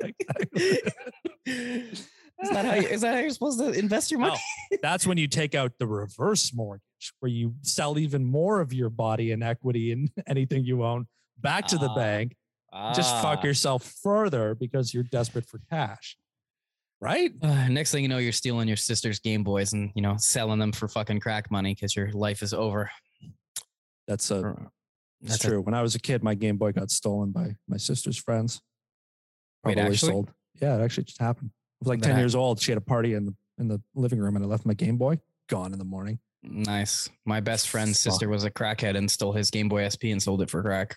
is that how you, is that how you're supposed to invest your money? No, that's when you take out the reverse mortgage, where you sell even more of your body and equity and *laughs* anything you own back to the Ah. bank. Just fuck Ah. yourself further because you're desperate for cash. Right? Uh, next thing you know, you're stealing your sister's Game Boys and you know selling them for fucking crack money because your life is over. That's a that's That's a- true. when I was a kid, my Game Boy got stolen by my sister's friends. Wait, Probably actually? sold. Yeah, it actually just happened. I was like That 10 hap- years old. She had a party in the in the living room and I left my Game Boy gone in the morning. Nice. My best friend's sister was a crackhead and stole his Game Boy SP and sold it for crack.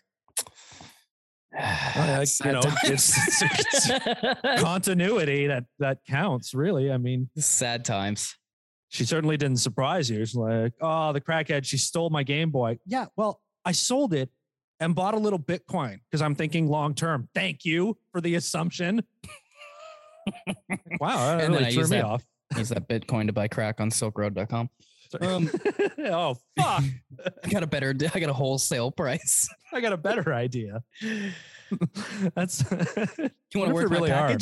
*sighs* You know, it's- it's- *laughs* Continuity that that counts, really. I mean, sad times. She certainly didn't surprise you. It's like, oh, the crackhead, she stole my Game Boy. Yeah, well, I sold it and bought a little Bitcoin because I'm thinking long term. Thank you for the assumption. *laughs* wow, that And then really I threw me that- off. Use that Bitcoin to buy crack on SilkRoad.com. Um, *laughs* oh fuck! *laughs* I got a better, I got a wholesale price. *laughs* I got a better idea. That's. You want to work really are.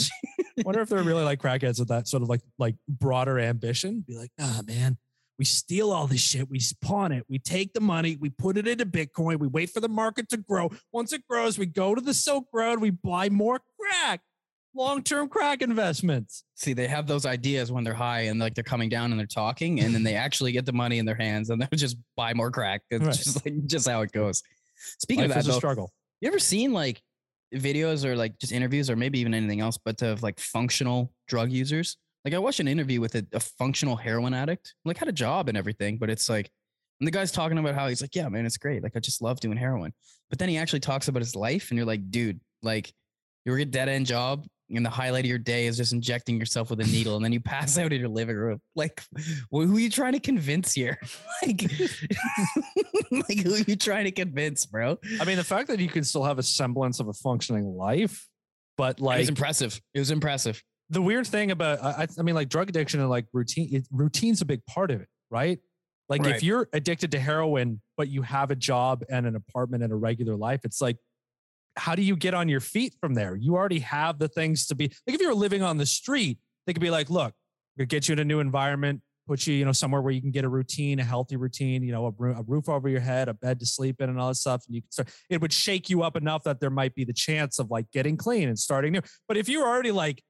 wonder if they're really like crackheads with that sort of like like broader ambition. Be like, ah, man, we steal all this shit, we spawn it, we take the money, we put it into Bitcoin, we wait for the market to grow. Once it grows, we go to the Silk Road, we buy more crack, long term crack investments. See, they have those ideas when they're high and like they're coming down and they're talking, and then they actually get the money in their hands and they'll just buy more crack. It's Right. just like just how it goes. Speaking Life of that, is a though, struggle. you ever seen like videos or like just interviews or maybe even anything else, but of like functional drug users? Like I watched an interview with a, a functional heroin addict, like had a job and everything, but it's like, and the guy's talking about how he's like, yeah, man, it's great. Like I just love doing heroin. But then he actually talks about his life, and you're like, dude, like you work a dead end job, and the highlight of your day is just injecting yourself with a needle, and then you pass out in your living room. Like, wh- who are you trying to convince here? *laughs* like, *laughs* like who are you trying to convince, bro? I mean, the fact that you can still have a semblance of a functioning life, but like, it was impressive. It was impressive. the weird thing about I, I- I mean like drug addiction and like routine it, routine's a big part of it right like Right. if you're addicted to heroin but you have a job and an apartment and a regular life it's like how do you get on your feet from there you already have the things to be like if you were living on the street they could be like look we're gonna get you in a new environment put you you know somewhere where you can get a routine a healthy routine you know a, a roof over your head a bed to sleep in and all that stuff and you can start it would shake you up enough that there might be the chance of like getting clean and starting new but if you're already like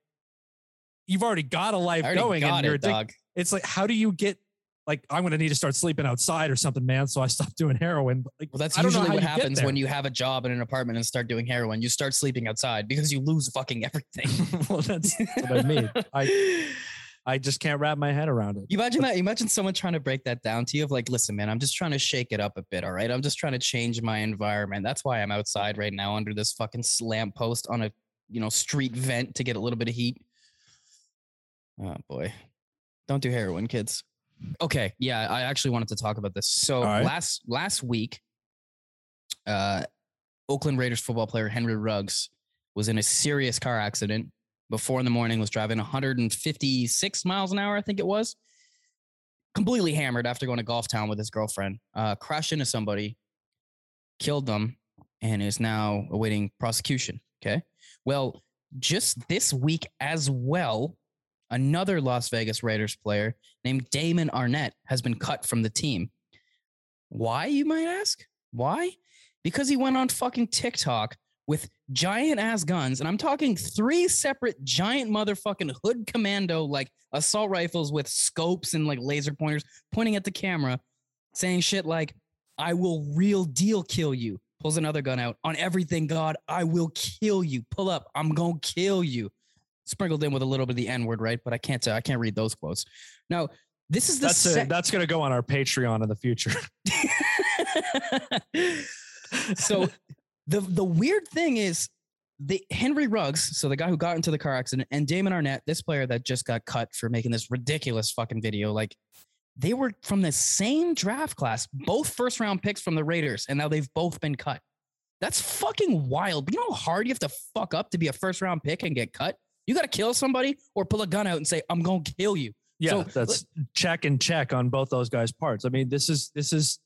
you've already got a life going and you're dog. It's like, how do you get like I'm gonna need to start sleeping outside or something, man. So I stopped *laughs* doing heroin. Like, Well, that's usually what happens when you have a job in an apartment and start doing heroin. You start sleeping outside because you lose fucking everything. *laughs* well, that's, what I mean. I *laughs* I just can't wrap my head around it. You imagine that? Imagine someone trying to break that down to you of like, listen, man, I'm just trying to shake it up a bit. All right. I'm just trying to change my environment. That's why I'm outside right now under this fucking lamp post on a you know street vent to get a little bit of heat. Oh boy. Don't do heroin, kids. Okay. Yeah, I actually wanted to talk about this. So right. last last week, uh Oakland Raiders football player Henry Ruggs was in a serious car accident before in the morning was driving 156 miles an hour i think it was completely hammered after going to golf town with his girlfriend uh, crashed into somebody killed them and is now awaiting prosecution okay well just this week as well another las vegas raiders player named damon arnette has been cut from the team why you might ask why because he went on fucking tiktok with giant ass guns, and I'm talking three separate giant motherfucking hood commando like assault rifles with scopes and like laser pointers pointing at the camera, saying shit like, I will real deal kill you. Pulls another gun out on everything, God, I will kill you. Pull up, I'm gonna kill you. Sprinkled in with a little bit of the N word, right? But I can't, uh, I can't read those quotes. Now, this is the That's sec-. That's gonna go on our Patreon in the future. *laughs* so the the weird thing is the Henry Ruggs, so the guy who got into the car accident, and Damon Arnette, this player that just got cut for making this ridiculous fucking video, like they were from the same draft class, both first round picks from the Raiders, and now they've both been cut. That's fucking wild. You know how hard you have to fuck up to be a first round pick and get cut? You got to kill somebody or pull a gun out and say, I'm going to kill you. yeah, So, that's check and check on both those guys' parts. I mean, this is this is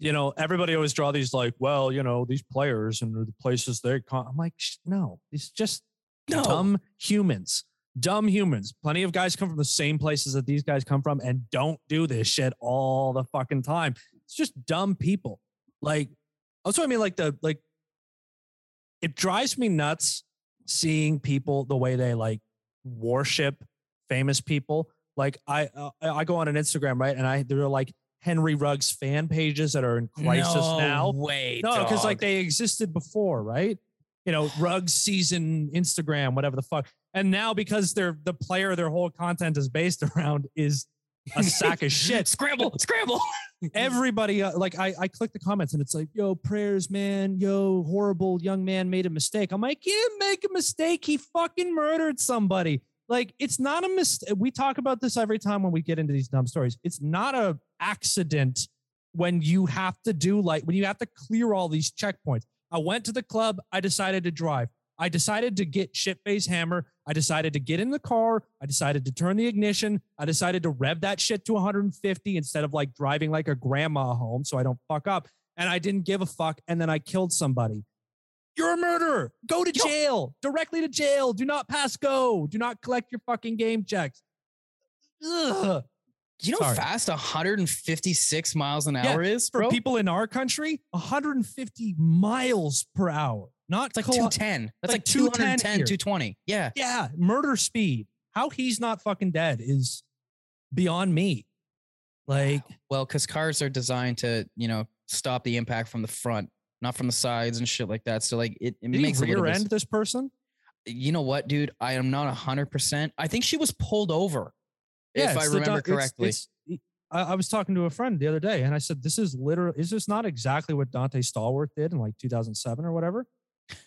you know, everybody always draw these like, well, you know, these players and the places they come. I'm like, no, it's just No. dumb humans. Dumb humans. Plenty of guys come from the same places that these guys come from and don't do this shit all the fucking time. It's just dumb people. Like, also, I mean. Like the like, it drives me nuts seeing people the way they like worship famous people. Like I uh, I go on an Instagram right, and I there are like Henry Ruggs fan pages that are in crisis no now. Way, No, because like they existed before, right? You know, Ruggs season Instagram, whatever the fuck. And now because they're the player their whole content is based *laughs* around is a sack of shit. scramble, scramble. *laughs* Everybody uh, like I I click the comments and it's like, yo, prayers, man, yo, horrible young man made a mistake. I'm like, he didn't make a mistake. He fucking murdered somebody. like it's not a mistake. We talk about this every time when we get into these dumb stories. It's not a accident when you have to do like when you have to clear all these checkpoints. I went to the club. I decided to drive. I decided to get shitface hammer. I decided to get in the car. I decided to turn the ignition. I decided to rev that shit to 150 instead of like driving like a grandma home so I don't fuck up. And I didn't give a fuck. And then I killed somebody. You're a murderer. Go to jail. Directly to jail. Do not pass go. Do not collect your fucking game checks. Ugh. You know Sorry. how fast 156 miles an Yeah, hour is, For people in our country, 150 miles per hour. Not it's like kilo- 210. That's like like, 210 210, 220. Yeah. Yeah, murder speed. How he's not fucking dead is beyond me. Like, Well, because cars are designed to, you know, stop the impact from the front, not from the sides and shit like that. So like it, it makes rear end this person? You know what, dude? I am not hundred percent. I think she was pulled over, if I it's remember it's- correctly. it's- I, I was talking to a friend the other day, and I said, "This is literally is this not exactly what Donté Stallworth did in like 2007 or whatever?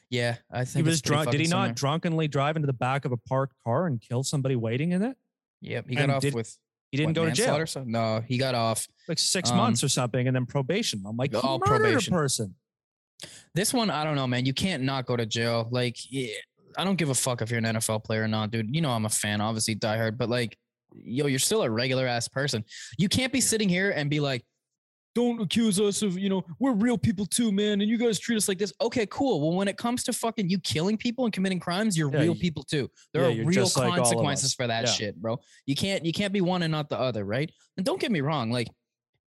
Yeah, I think he was drunk. Did he not drunkenly drive into the back of a parked car and kill somebody waiting in it? Yep, he got and off did- with. He didn't what, go to jail, manslaughter? So no, he got off. like six Um, months or something, and then probation. I'm like, he oh, probation. a person. This one, I don't know, man. You can't not go to jail. Like, yeah, I don't give a fuck if you're an NFL player or not, dude. You know I'm a fan, obviously diehard, but like, yo, you're still a regular ass person. You can't be sitting here and be like, don't accuse us of, you know, we're real people too, man, and you guys treat us like this. Okay, cool. Well, when it comes to fucking you killing people and committing crimes, you're Yeah, real you- people too. There yeah, are real just like consequences for that Yeah. shit, bro. You can't you can't be one and not the other, right? And don't get me wrong, like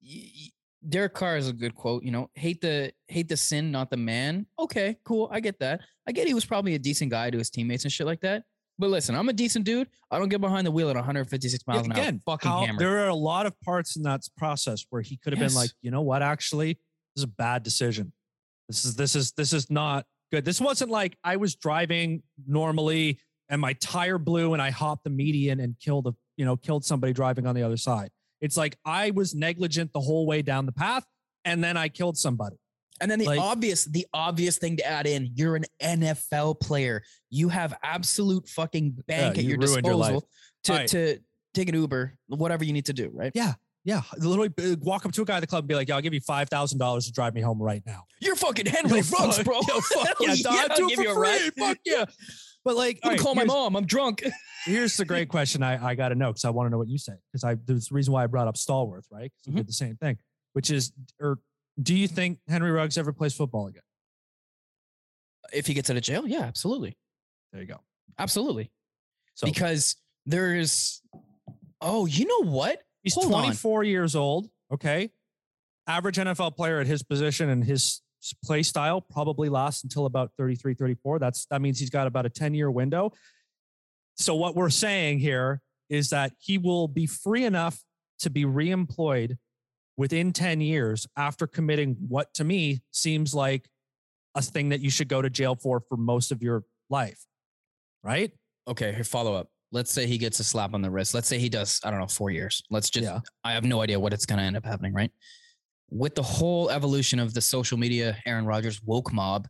y- Derek Carr is a good quote. You know, hate the hate the sin, not the man. Okay, cool. I get that. I get he was probably a decent guy to his teammates and shit like that. But listen, I'm a decent dude. I don't get behind the wheel at 156 miles an Again, hour. Fucking how- hammered. there are a lot of parts in that process where he could have Yes. been like, you know what, actually, this is a bad decision. This is this is this is not good. This wasn't like I was driving normally and my tire blew and I hopped the median and killed a you know killed somebody driving on the other side. It's like I was negligent the whole way down the path and then I killed somebody. And then the Like- obvious, the obvious thing to add in, you're an NFL player. You have absolute fucking bank Yeah, at you your ruined your disposal to, Alright. to take an Uber, whatever you need to do, right? Yeah. Yeah, literally uh, walk up to a guy at the club and be like, "Yeah, I'll give you five thousand dollars to drive me home right now." You're fucking Henry Yo, Ruggs, bro. yo, *laughs* fuck yeah, yeah, I'll do it give for you a free. ride. Fuck *laughs* yeah. But like, I'm right, call my mom. I'm drunk. *laughs* here's the great question I, I got to know because I want to know what you say because I there's the reason why I brought up Stallworth right 'Cause we Mhm. did the same thing which is or do you think Henry Ruggs ever plays football again? if he gets out of jail, yeah, absolutely, There you go. absolutely. So because there's, oh, you know what? he's hold on. 24 years old. Okay, average NFL player at his position and his play style probably lasts until about 33, 34. That's that means he's got about a 10 year window. So what we're saying here is that he will be free enough to be reemployed within 10 years after committing what to me seems like a thing that you should go to jail for for most of your life. Right? Okay, here follow up. Let's say he gets a slap on the wrist. Let's say he does, I don't know, four years. Let's just, Yeah. I have no idea what it's going to end up happening, right? With the whole evolution of the social media Aaron Rodgers woke mob,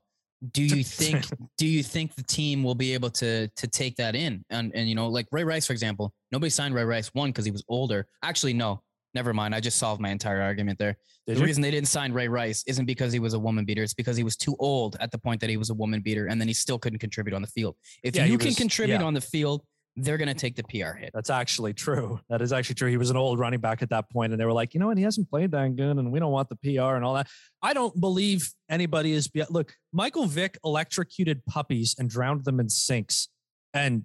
do you *laughs* think do you think the team will be able to to take that in? And and you know, like Ray Rice, for example, nobody signed Ray Rice one because he was older. Actually, no, never mind. I just solved my entire argument there. Did the you? reason they didn't sign Ray Rice isn't because he was a woman beater. It's because he was too old at the point that he was a woman beater, and then he still couldn't contribute on the field. If Yeah, you can was- contribute yeah. on the field, they're gonna take the PR hit. That's actually true. That is actually true. He was an old running back at that point, and they were like, you know what? He hasn't played that good, and we don't want the PR and all that. I don't believe anybody is. Look, Michael Vick electrocuted puppies and drowned them in sinks, and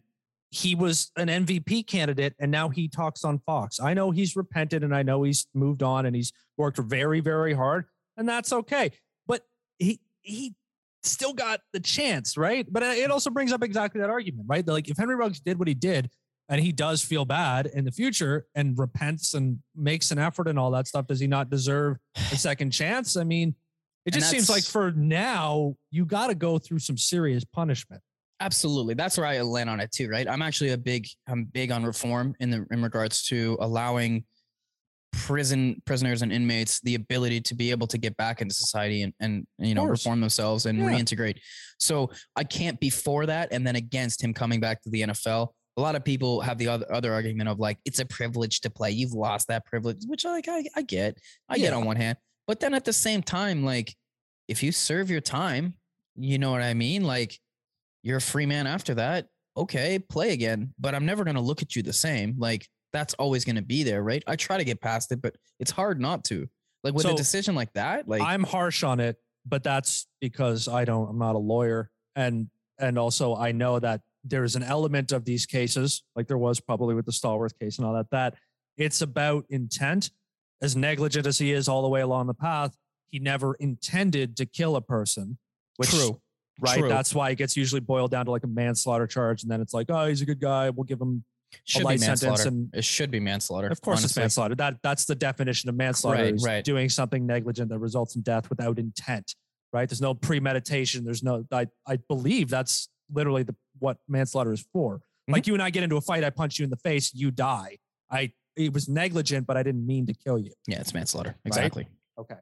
he was an MVP candidate, and now he talks on Fox. I know he's repented, and I know he's moved on, and he's worked very, very hard, and that's okay. But he he still got the chance, right? But uh, it also brings up exactly that argument, right? Like if Henry Ruggs did what he did, and he does feel bad in the future and repents and makes an effort and all that stuff, does he not deserve a second chance? I mean, it just seems like for now, you got to go through some serious punishment. Absolutely, that's where I land on it too. Right, I'm actually a big, I'm big on reform in the in regards to allowing prison prisoners and inmates the ability to be able to get back into society and and you know reform themselves and Yeah. reintegrate. So I can't be for that and then against him coming back to the NFL. a lot of people have the other, other argument of like it's a privilege to play. You've lost that privilege, which like I, I get. I get on one hand. But then at the same time, like if you serve your time, you know what I mean? Like you're a free man after that. Okay, play again. But I'm never gonna look at you the same. Like that's always gonna be there, right? I try to get past it, but it's hard not to. Like with a decision like that, like I'm harsh on it, but that's because I don't. I'm not a lawyer, and and also I know that there's an element of these cases, like there was probably with the Stallworth case and all that. That it's about intent. As negligent as he is all the way along the path, he never intended to kill a person. Which, true. Right? True. That's why it gets usually boiled down to like a manslaughter charge, and then it's like, oh, he's a good guy. We'll give him Should light sentence and- it should be manslaughter. Of course, it's manslaughter. That that's the definition of manslaughter. Right, is right. Doing something negligent that results in death without intent. Right. There's no premeditation. There's no. I I believe that's literally the what manslaughter is for. Mm-hmm. Like you and I get into a fight. I punch you in the face. You die. I it was negligent, but I didn't mean to kill you. Yeah, it's manslaughter. Exactly. Okay.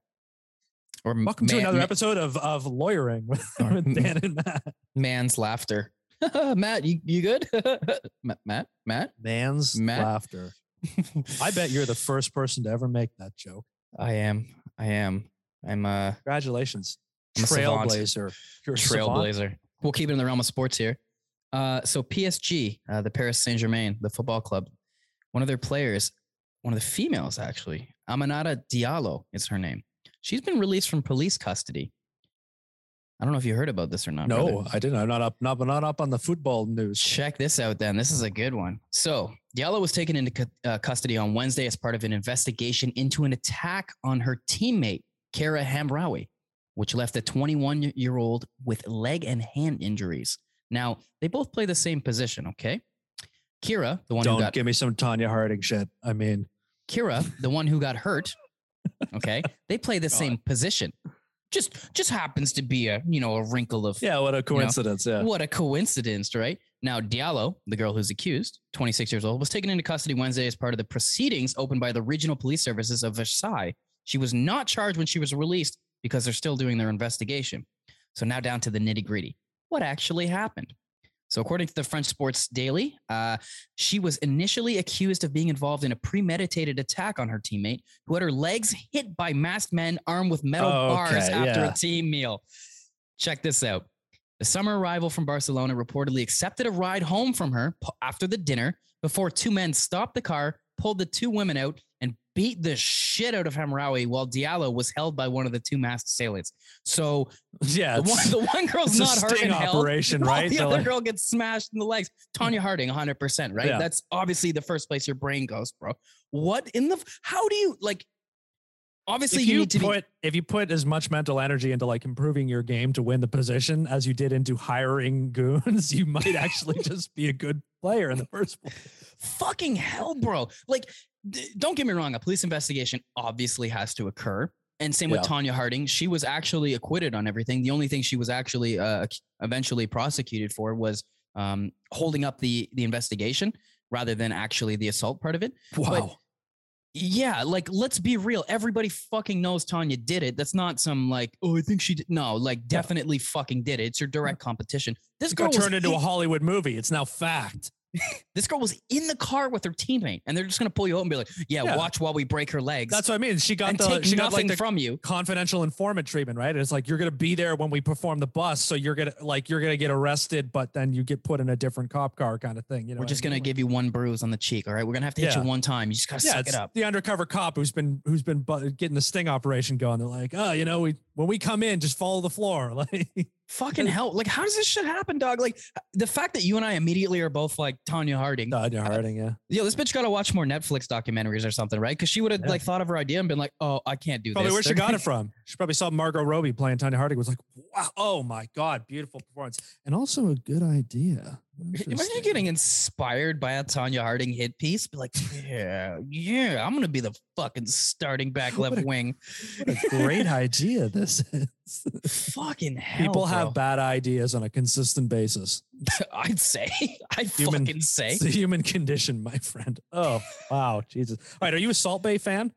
Or Welcome to another ma- episode of of lawyering with, with Dan and *laughs* Matt. man's laughter. *laughs* Matt, you you good? *laughs* Ma- Matt, Matt. Man's Matt? laughter. I bet you're the first person to ever make that joke. I am. I am. I'm a Congratulations, I'm trailblazer. You're a savant. trailblazer. We'll keep it in the realm of sports here. Uh, so PSG, uh, the Paris Saint Germain, the football club, one of their players, one of the females actually, Aminata Diallo is her name. She's been released from police custody. I don't know if you heard about this or not. brother. No, I didn't. I'm not up. Not, not up on the football news. Check this out then. This is a good one. So, Diallo was taken into uh, custody on Wednesday as part of an investigation into an attack on her teammate, Kheira Hamraoui, which left the 21 year old with leg and hand injuries. Now, they both play the same position, okay? Kheira, the one who Don't give me some Tonya Harding shit. I mean, Kheira, the one who got hurt, okay? They play the same position. Just just happens to be a, you know, a wrinkle of yeah, what a coincidence. Yeah. what a coincidence, right? Now, Diallo, the girl who's accused, 26 years old, was taken into custody Wednesday as part of the proceedings opened by the regional police services of Versailles. She was not charged when she was released because they're still doing their investigation. So now down to the nitty gritty. What actually happened? So, according to the French Sports Daily, uh, she was initially accused of being involved in a premeditated attack on her teammate who had her legs hit by masked men armed with metal bars Okay, after yeah. a team meal. Check this out. The summer arrival from Barcelona reportedly accepted a ride home from her after the dinner before two men stopped the car, pulled the two women out, and beat the shit out of Hamraoui while Diallo was held by one of the two masked assailants. So Yeah. the one, the one *laughs* girl's not hurt held. operation, while right? The They're other like- girl gets smashed in the legs. Tonya Harding, 100%, right? Yeah. That's obviously the first place your brain goes, bro. What in the, how do you, like, obviously if you, you, need to be, put if you put as much mental energy into like improving your game to win the position as you did into hiring *laughs* goons, you might actually *laughs* just be a good player in the first place. fucking hell, bro. Like, don't get me wrong, a police investigation obviously has to occur. And same with Tonya Harding. She was actually acquitted on everything. The only thing she was actually uh, eventually prosecuted for was um, holding up the the investigation rather than actually the assault part of it. Wow. Yeah, like let's be real. Everybody fucking knows Tonya did it. That's not some like, oh, I think she did. No, like definitely fucking did it. It's your direct competition. This It girl turned into a Hollywood movie. It's now fact. This girl was in the car with her teammate, and they're just gonna pull you out and be like, "Yeah, Yeah. watch while we break her legs." That's what I mean. She got the take she got nothing like the from you. confidential informant treatment, right? It's like you're gonna be there when we perform the bus, so you're gonna like you're gonna get arrested, but then you get put in a different cop car kind of thing. You know, We're just I gonna give you one bruise on the cheek. All right, we're gonna have to hit Yeah. you one time. You just gotta yeah, suck it up. the undercover cop who's been who's been getting the sting operation going. They're like, oh, you know, we when we come in, just follow the floor. *laughs* Like, Fucking hell! Like, how does this shit happen, dog? Like, the fact that you and I immediately are both like Tonya Harding. Tonya Harding, yeah. Yo, this bitch gotta watch more Netflix documentaries or something, right? Because she would have Yeah. like thought of her idea and been like, "Oh, I can't do Probably this." Probably where she got it from. She probably saw Margot Robbie playing Tonya Harding. Was like, wow, oh my god, beautiful performance, and also a good idea. Imagine getting inspired by a Tonya Harding hit piece. Be like, yeah, yeah, I'm gonna be the fucking starting *laughs* back What left a- wing. What a great idea this is. Fucking hell, People bro. have bad ideas on a consistent basis. *laughs* I'd say. *laughs* I'd Human- fucking say. It's the human condition, my friend. Oh, wow. Jesus. All right. Are you a Salt Bae fan?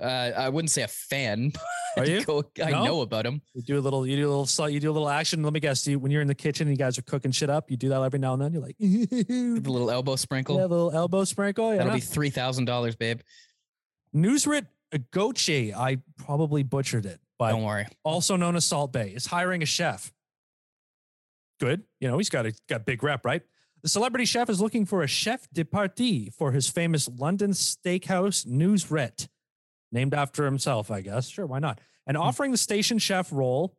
Uh, I wouldn't say a fan. *laughs* Are you? go- I No? know about him. You do a little, you do a little, you do a little action. Let me guess. You, when you're in the kitchen and you guys are cooking shit up, you do that every now and then. You're like, *laughs* yeah, The little elbow sprinkle. a little elbow sprinkle. Yeah. That'll be three thousand dollars, babe. Nusret Gökçe. I probably butchered it, but Don't worry. also known as Salt Bae, is hiring a chef. Good. You know, he's got a got big rep, right? The celebrity chef is looking for a chef de partie for his famous London steakhouse Nusr-Et, named after himself, I guess. Sure, why not? And hmm. offering the station chef role,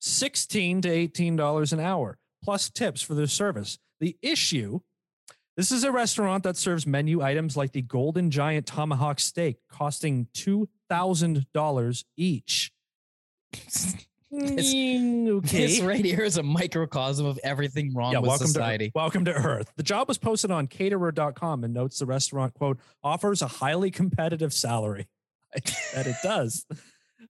16 to $18 an hour, plus tips for their service. The issue this is a restaurant that serves menu items like the Golden Giant Tomahawk Steak, costing $2,000 each. *laughs* Mm, okay. This right here is a microcosm of everything wrong yeah, with welcome society. to welcome to Earth. The job was posted on caterer.com and notes the restaurant quote offers a highly competitive salary. *laughs* that it does.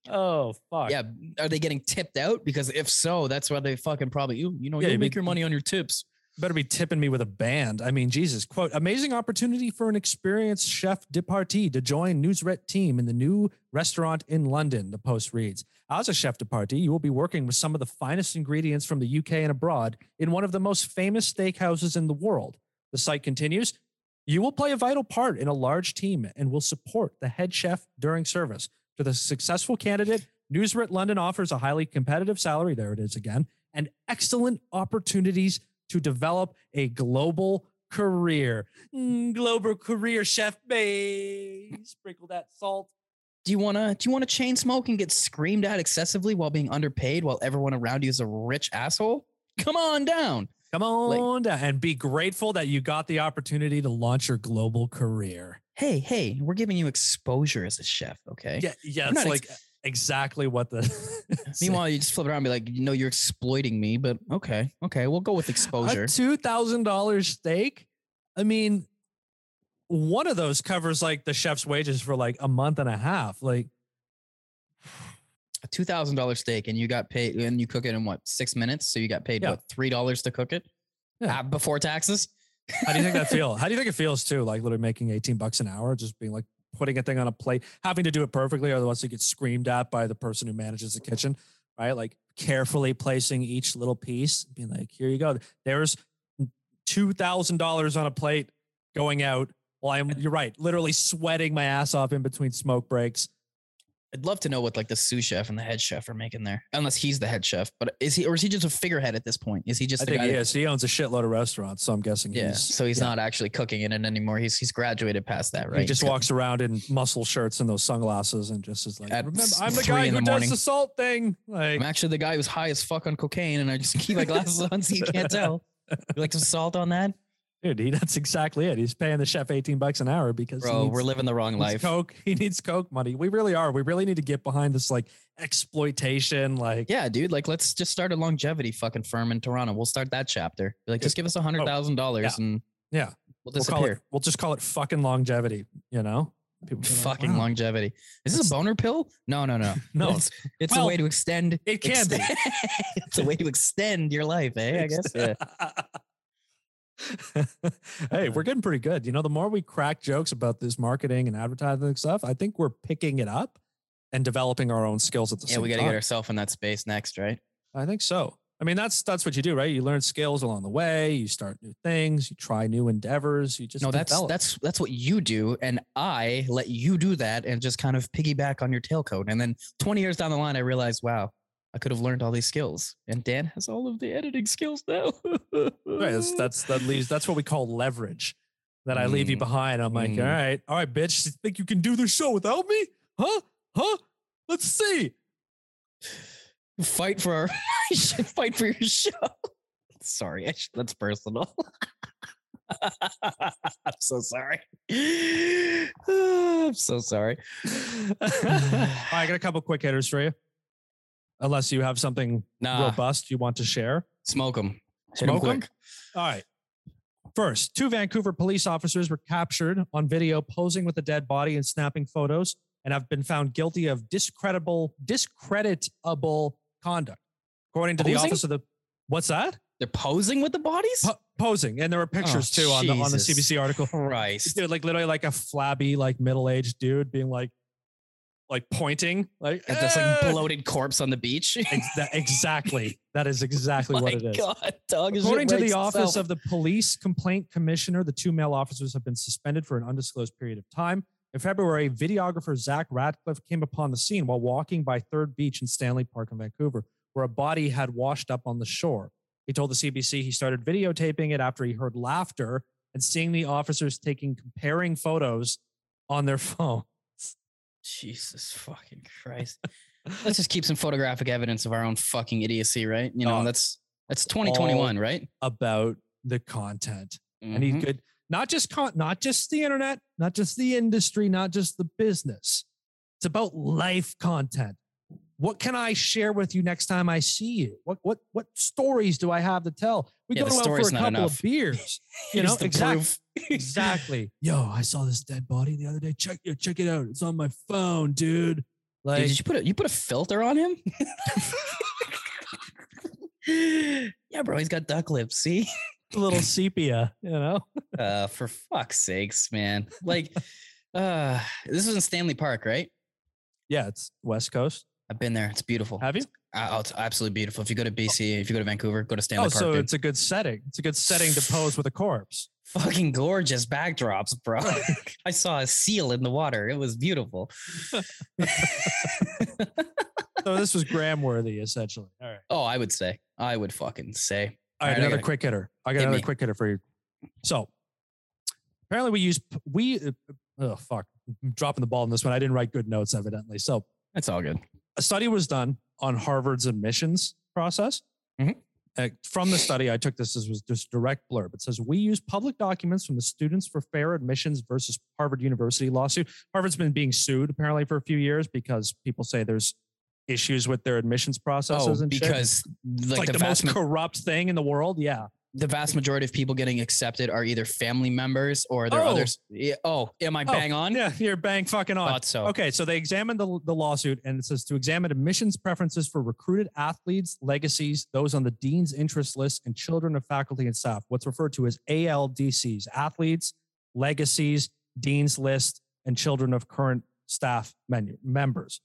Oh fuck. yeah, are they getting tipped out? Because if so, that's why they fucking probably you. You know, Yeah, you make mean- your money on your tips. better be tipping me with a band. I mean, Jesus, quote, amazing opportunity for an experienced chef de partie to join Nusr-Et team in the new restaurant in London, the post reads. As a chef de partie, you will be working with some of the finest ingredients from the UK and abroad in one of the most famous steakhouses in the world. The site continues, you will play a vital part in a large team and will support the head chef during service. To the successful candidate, Nusr-Et London offers a highly competitive salary, there it is again, and excellent opportunities to develop a global career. Mm, global career, Chef Bay. Sprinkle that salt. Do you wanna do you wanna chain smoke and get screamed at excessively while being underpaid while everyone around you is a rich asshole? Come on down. Come on down and be grateful that you got the opportunity to launch your global career. Hey, hey, we're giving you exposure as a chef, okay? Yeah, yeah, it's like exactly what the. *laughs* Meanwhile, you just flip around and be like, you know, you're exploiting me, but okay, okay, we'll go with exposure. a two thousand dollars steak. I mean, one of those covers like the chef's wages for like a month and a half. Like, a two thousand dollar steak, and you got paid, and you cook it in what six minutes? So you got paid Yeah. what three dollars to cook it Yeah. Ah, before taxes. how do you think that *laughs* feel? How do you think it feels too? Like literally making eighteen bucks an hour, just being like putting a thing on a plate, having to do it perfectly, otherwise you get screamed at by the person who manages the kitchen, right? Like carefully placing each little piece, being like, here you go. There's two thousand dollars on a plate going out. Well, I'm you're right, literally sweating my ass off in between smoke breaks. I'd love to know what like the sous chef and the head chef are making there, unless he's the head chef. But is he, or is he just a figurehead at this point? Is he just I the think guy? he is. He owns a shitload of restaurants, so I'm guessing yeah. he's so he's yeah. not actually cooking in it anymore. He's he's graduated past that, right? He just walks around in muscle shirts and those sunglasses and just is like, At remember, I'm the guy who the does morning. the salt thing. Like, I'm actually the guy who's high as fuck on cocaine, and I just keep my glasses on so you can't tell. *laughs* You like some salt on that, dude, he, *laughs* that's exactly it. He's paying the chef 18 bucks an hour because bro? needs, We're living the wrong life. Coke. *laughs* He needs Coke money. We really are. We really need to get behind this like exploitation. Like, Yeah, dude. Like, let's just start a longevity fucking firm in Toronto. We'll start that chapter. Like, just give us a hundred thousand dollars and Oh, yeah. we'll we'll call it, we'll just call it fucking longevity, you know? People be like, fucking "Wow." longevity. Is this a boner pill? No, no, no. *laughs* No. It's, it's Well, a way to extend. It can be. it's a way to extend your life, eh? I guess. Yeah. *laughs* hey, we're uh, getting pretty good. You know, the more we crack jokes about this marketing and advertising stuff, I think we're picking it up and developing our own skills at the Yeah, same time. Yeah, we got to get ourselves in that space next, right? I think so. I mean, that's that's what you do, right? You learn skills along the way. You start new things. You try new endeavors. You just No, that's develop. that's that's what you do, and I let you do that, and just kind of piggyback on your tailcoat. And then 20 years down the line, I realized, wow, I could have learned all these skills, and Dan has all of the editing skills now. right. That's, *laughs* that's that leaves. That's what we call leverage. That I leave you Mm. behind. I'm like, Mm. all right, all right, bitch. You think you can do this show without me? Huh? Huh? Let's see. fight for our *laughs* should fight for your show. Sorry, I sh- that's personal. *laughs* I'm so sorry. *sighs* I'm so sorry. *sighs* All right, I got a couple quick hitters for you. Unless you have something Nah, robust you want to share. smoke them. Smoke them. All right. First, two Vancouver police officers were captured on video posing with a dead body and snapping photos and have been found guilty of discreditable discreditable conduct. According to the office of the What's that? They're posing with the bodies. Po- posing. And there were pictures oh, too on the on the CBC article. Right, *laughs* Dude, like literally like a flabby, like middle-aged dude being like, like pointing, like At this like bloated corpse on the beach. Exactly. That is exactly *laughs* what it is. God, dog is According to the office of the police complaint commissioner, the two male officers have been suspended for an undisclosed period of time. In February, videographer Zach Radcliffe came upon the scene while walking by Third Beach in Stanley Park in Vancouver, where a body had washed up on the shore. He told the CBC he started videotaping it after he heard laughter and seeing the officers taking comparing photos on their *laughs* phone. Jesus fucking Christ. Let's *laughs* just keep some photographic evidence of our own fucking idiocy, right? You know, Oh. that's that's 2021, right? About the content. and he could mm-hmm. not just con- not just the internet, not just the industry, not just the business. It's about life content. What can I share with you next time I see you? What what what stories do I have to tell? We Yeah, go out for a couple enough. of beers. *laughs* You know, exactly. *laughs* exactly. Yo, I saw this dead body the other day. Check it, check it out. It's on my phone, dude. Dude, Like, did you put a you put a filter on him? *laughs* yeah, bro, he's got duck lips. See, a little sepia, you know? uh, for fuck's sakes, man. Like, uh, this was in Stanley Park, right? Yeah, it's West Coast. I've been there. It's beautiful. Have you? Uh, oh, it's absolutely beautiful. If you go to BC, if you go to Vancouver, go to Stanley Oh, Park. so dude. it's a good setting. It's a good setting to pose with a corpse. *laughs* fucking gorgeous backdrops, bro. *laughs* I saw a seal in the water. It was beautiful. *laughs* So this was Graham worthy, essentially. All right. oh, I would say. I would fucking say. All right, All right, another gotta- quick hitter. I got another me. quick hitter for you. So apparently we use we uh, oh fuck I'm dropping the ball on this one. I didn't write good notes evidently. So That's all good. A study was done on Harvard's admissions process. Mhm. Uh, from the study, I took this as was just direct blurb. It says we use public documents from the Students for Fair Admissions versus Harvard University lawsuit. Harvard's been being sued apparently for a few years because people say there's issues with their admissions processes Oh, and shit. because It's like, like, the, the, most ma- corrupt thing in the world. Yeah. The vast majority of people getting accepted are either family members or there are Oh. others. Yeah, Oh, am I Oh, bang on? Yeah, you're bang fucking on. Thought so. Okay, so they examined the, the lawsuit and it says to examine admissions preferences for recruited athletes, legacies, those on the dean's interest list, and children of faculty and staff, what's referred to as ALDCs, athletes, legacies, dean's list, and children of current staff menu, members.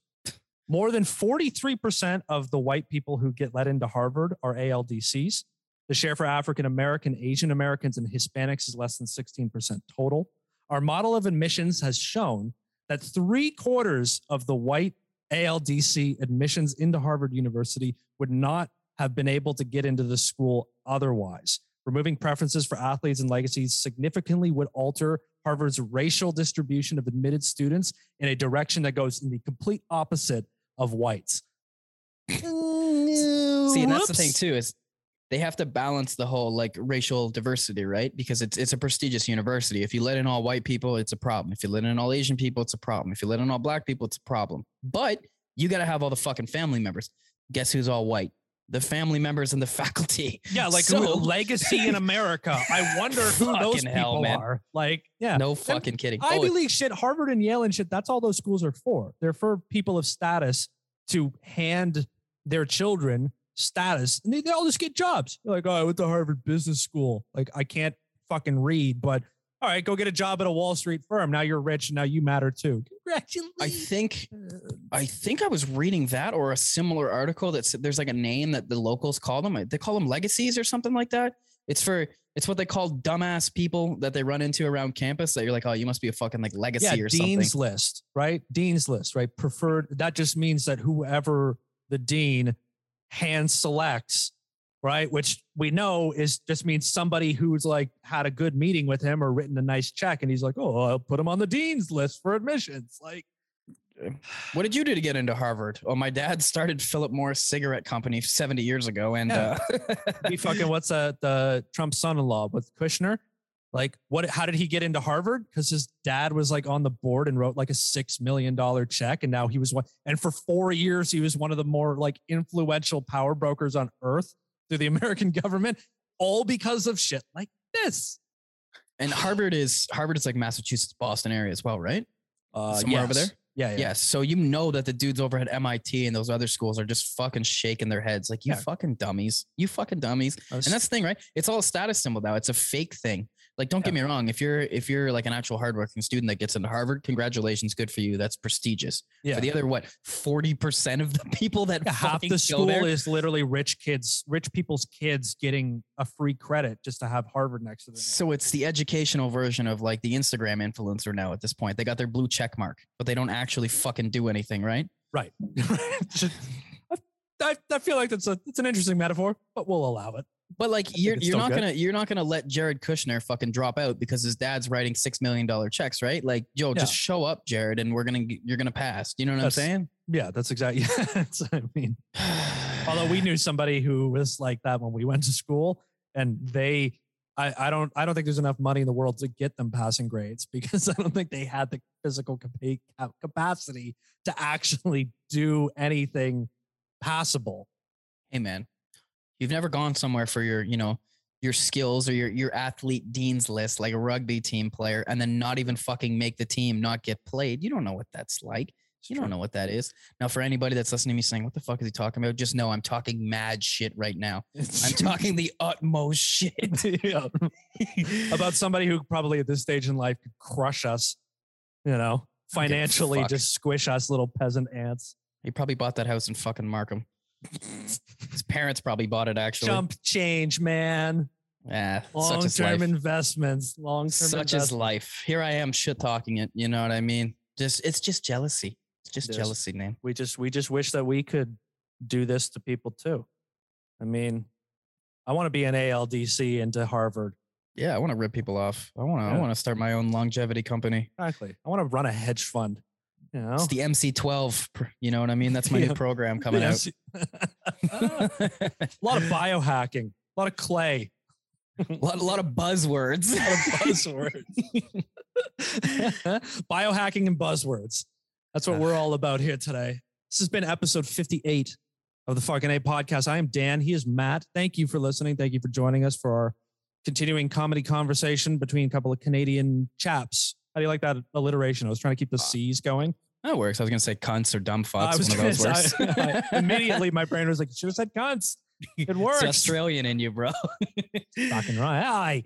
More than 43% of the white people who get let into Harvard are ALDCs. The share for African American, Asian Americans, and Hispanics is less than 16% total. Our model of admissions has shown that three quarters of the white ALDC admissions into Harvard University would not have been able to get into the school otherwise. Removing preferences for athletes and legacies significantly would alter Harvard's racial distribution of admitted students in a direction that goes in the complete opposite of whites. *laughs* See, and that's the thing too is they have to balance the whole like racial diversity, right? Because it's it's a prestigious university. If you let in all white people, it's a problem. If you let in all Asian people, it's a problem. If you let in all black people, it's a problem. But you got to have all the fucking family members. Guess who's all white? The family members and the *laughs* faculty. Yeah, like So- legacy in America. I wonder who *laughs* those Fucking hell, people are. Like, yeah. No fucking kidding. Oh, Ivy League shit, Harvard and Yale and shit, that's all those schools are for. They're for people of status to hand their children status and they, they all just get jobs. You're like, oh, I went to Harvard Business School. Like, I can't fucking read, but all right, go get a job at a Wall Street firm. Now you're rich and now you matter too. Congratulations. I think I think I was reading that or a similar article that said there's like a name that the locals call them. They call them legacies or something like that. It's for it's what they call dumbass people that they run into around campus that you're like, oh, you must be a fucking like legacy yeah, or dean's something. Dean's list, right? Dean's list, right? Preferred. That just means that whoever the dean hand selects, right? Which we know is just means somebody who's like had a good meeting with him or written a nice check, and he's like, oh, I'll put him on the dean's list for admissions. Like, *sighs* What did you do to get into Harvard? Oh, my dad started Philip Morris Cigarette Company 70 years ago, and Yeah. uh, *laughs* he fucking what's that? The Trump's son-in-law with Kushner. Like, what? How did he get into Harvard? Because his dad was like on the board and wrote like a six million dollar check, and now he was one. And for four years, he was one of the more like influential power brokers on earth through the *laughs* American government, all because of shit like this. and Harvard is Harvard is like Massachusetts, Boston area as well, right? Uh, Somewhere over there? Yeah, yeah. Yes. So you know that the dudes over at MIT and those other schools are just fucking shaking their heads like, you Yeah. fucking dummies. You fucking dummies. And that's the thing, right? It's all a status symbol now. It's a fake thing. Like, don't get me wrong. If you're if you're like an actual hardworking student that gets into Harvard, congratulations, good for you. That's prestigious. Yeah. For the other what, forty percent of the *laughs* people that Yeah, half the school there, is literally rich kids, rich people's kids getting a free credit just to have Harvard next to them. So it's the educational version of like the Instagram influencer now at this point. They got their blue check mark, but they don't actually fucking do anything, right? Right. *laughs* I, I feel like that's a it's an interesting metaphor, but we'll allow it. But like you're you're not good. gonna you're not gonna let Jared Kushner fucking drop out because his dad's writing six million dollar checks, right? Like, yo, just show up, Jared, and we're gonna you're gonna pass. You know what That's- I'm saying? Yeah, that's exactly. *laughs* that's what I mean, *sighs* although we knew somebody who was like that when we went to school, and they, I, I don't, I don't think there's enough money in the world to get them passing grades because *laughs* I don't think they had the physical capacity to actually do anything passable. hey man, you've never gone somewhere for your, you know, your skills or your your athlete dean's list like a rugby team player and then not even fucking make the team, not get played. You don't know what that's like. You don't know what that is. Now, for anybody that's listening to me saying, what the fuck is he talking about? Just know I'm talking mad shit right now. *laughs* I'm talking the utmost shit. *laughs* Yeah. *laughs* about somebody who probably at this stage in life could crush us, you know, I don't give a financially, just squish us little peasant ants. He probably bought that house in fucking Markham. His parents probably bought it actually. Jump change, man. Yeah, long term investments. Long term Such is life. Here I am shit talking it. You know what I mean? Just it's just jealousy. It's just It jealousy, man. We just we just wish that we could do this to people too. I mean, I want to be an ALDC into Harvard. Yeah, I want to rip people off. I want to. I want to start my own longevity company. Exactly. I want to run a hedge fund. You know, It's the MC12. You know what I mean? That's my new program *laughs* coming out. *laughs* a lot of biohacking, a lot of clay, a *laughs* lot, a lot of buzzwords. a lot of buzzwords. biohacking and buzzwords. That's what we're ah. all about here today. This has been episode 58 of the fucking A podcast. I am Dan. He is Matt. Thank you for listening. Thank you for joining us for our continuing comedy conversation between a couple of Canadian chaps. How do you like that alliteration? I was trying to keep the uh, C's going. that works. I was gonna say cunts or dumb I fucks. was One of those works. I- I- immediately my brain was like, you should have said cunts. It *laughs* It's works. Australian in you, bro. Fucking right. I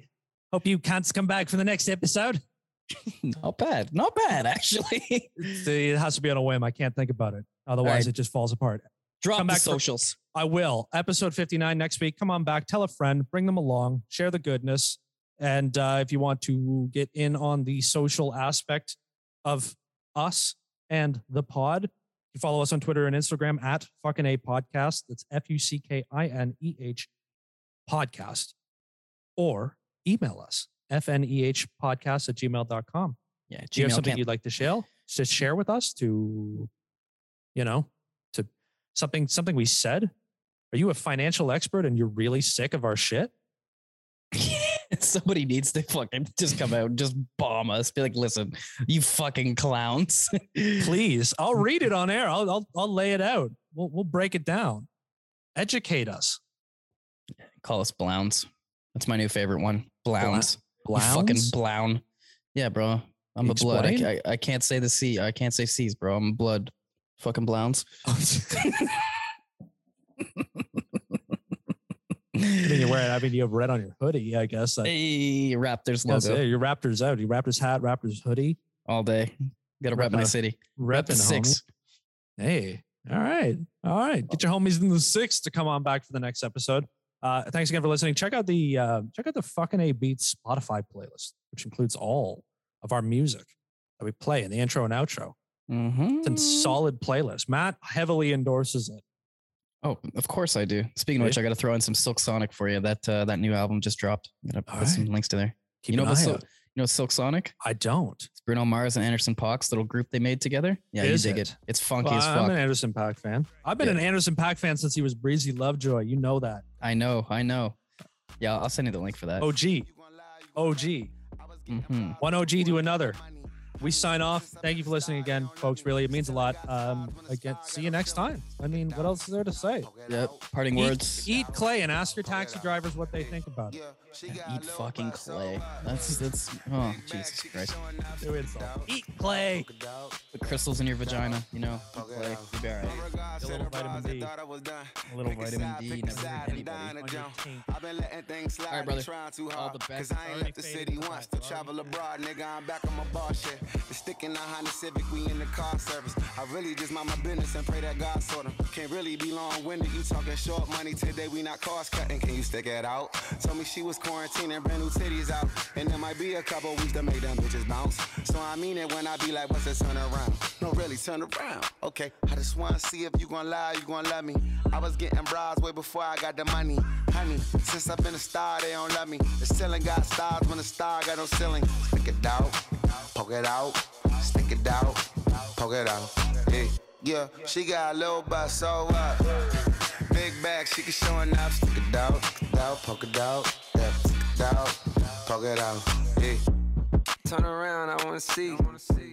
hope you cunts come back for the next episode. *laughs* not bad. Not bad, actually. See, uh, It has to be on a whim. I can't think about it. Otherwise, right. it just falls apart. Drop Come back for- socials. I will. Episode 59 next week. Come on back. Tell a friend. Bring them along. Share the goodness. And uh, if you want to get in on the social aspect of us and the pod, you follow us on Twitter and Instagram at fucking a podcast. That's F U C K I N E H podcast. Or email us fneh podcast at gmail.com. Yeah, Do you have something can't- you'd like to share? To share with us to, you know, to something something we said? Are you a financial expert and you're really sick of our shit? Somebody needs to fucking just come out and just bomb us. Be like, listen, you fucking clowns. *laughs* Please, I'll read it on air. I'll I'll, I'll lay it out. We'll we'll break it down. Educate us. Call us Blowns. That's my new favorite one. Blowns. You fucking blown. Yeah, bro. I'm a blood. I, I, I can't say the C. I can't say C's, bro. I'm blood. Fucking Blowns. *laughs* *laughs* I mean, you're wearing. I mean, you have red on your hoodie. I guess. That, hey, Raptors logo it. Your Raptors out. Your Raptors hat. Raptors hoodie. all day. Gotta rep my Repping city. Rep the Repping six. homie. Hey, all right, all right. Get your homies in the six to come on back for the next episode. Uh, thanks again for listening. Check out the uh, check out the fucking A Beats Spotify playlist, which includes all of our music that we play in the intro and outro. Mm-hmm. It's a solid playlist. Matt heavily endorses it. Oh, of course I do. Speaking of which, I got to throw in some Silk Sonic for you. That uh, that new album just dropped. I'm gonna put All some links to there. Keep you know Sil- out. you know Silk Sonic? I don't. It's Bruno Mars and Anderson .Paak's little group they made together. Yeah, Is you dig it? it. It's funky Well, as I'm an Anderson .Paak fan. I've been Yeah. an Anderson .Paak fan since he was Breezy Lovejoy. You know that. I know, I know. Yeah, I'll send you the link for that. OG. OG. Mhm. One OG to another. We sign off. Thank you for listening again, folks. Really, it means a lot. Um, again, see you next time. I mean, what else is there to say? Yep. Parting Eat, words. eat clay and ask your taxi drivers what they think about it. Eat fucking clay. That's that's. Oh Jesus Christ. Eat clay. Put crystals in your vagina. You know. Eat clay. You'll be alright. A little vitamin D. A little vitamin D. Never hurt anybody. On your taint. I've been letting things slide. All right, brother. Trying too All hard. the best. Cause I ain't left the city once to travel abroad. Nigga, I'm back on my bar shit. The stick in the Honda Civic, we in the car service. I really just mind my business and pray that God sort 'em. Can't really be long winded. You talking short money today, we not cost cutting. Can you stick it out? Told me she was quarantining, brand new titties out. And there might be a couple weeks to make them bitches bounce. So I mean it when I be like, what's the turn around? No, really, turn around. Okay, I just wanna see if you gon' lie, you gon' love me. I was getting bras way before I got the money. Honey, since I've been a star, they don't love me. The ceiling got stars when the star got no ceiling. Stick it out, poke it out, stick it out, poke it out. Yeah, yeah, she got a little butt, so what? Big bag, she can show enough. Stick it out, stick it out, poke it out, yeah, stick it out, poke it out. Yeah. Turn around, I wanna see.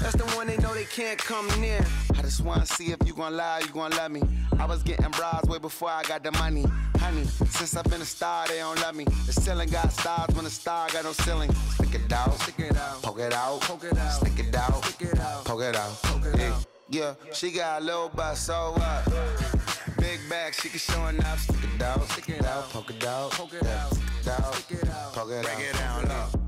That's the one they know they can't come near. I just wanna see if you gon' lie, you gon' love me. I was getting bras way before I got the money. Honey, since I've been a star, they don't love me. The ceiling got stars when the star got no ceiling. Stick it out, stick it out, poke it out, poke it out, stick it out, stick it out, poke it out, poke it out. Yeah, she got a little butt, so what? Big bag, she can show enough. Stick it out, stick it out, poke it out, poke it out, stick it out, poke it out, poke it out. Break it down, look.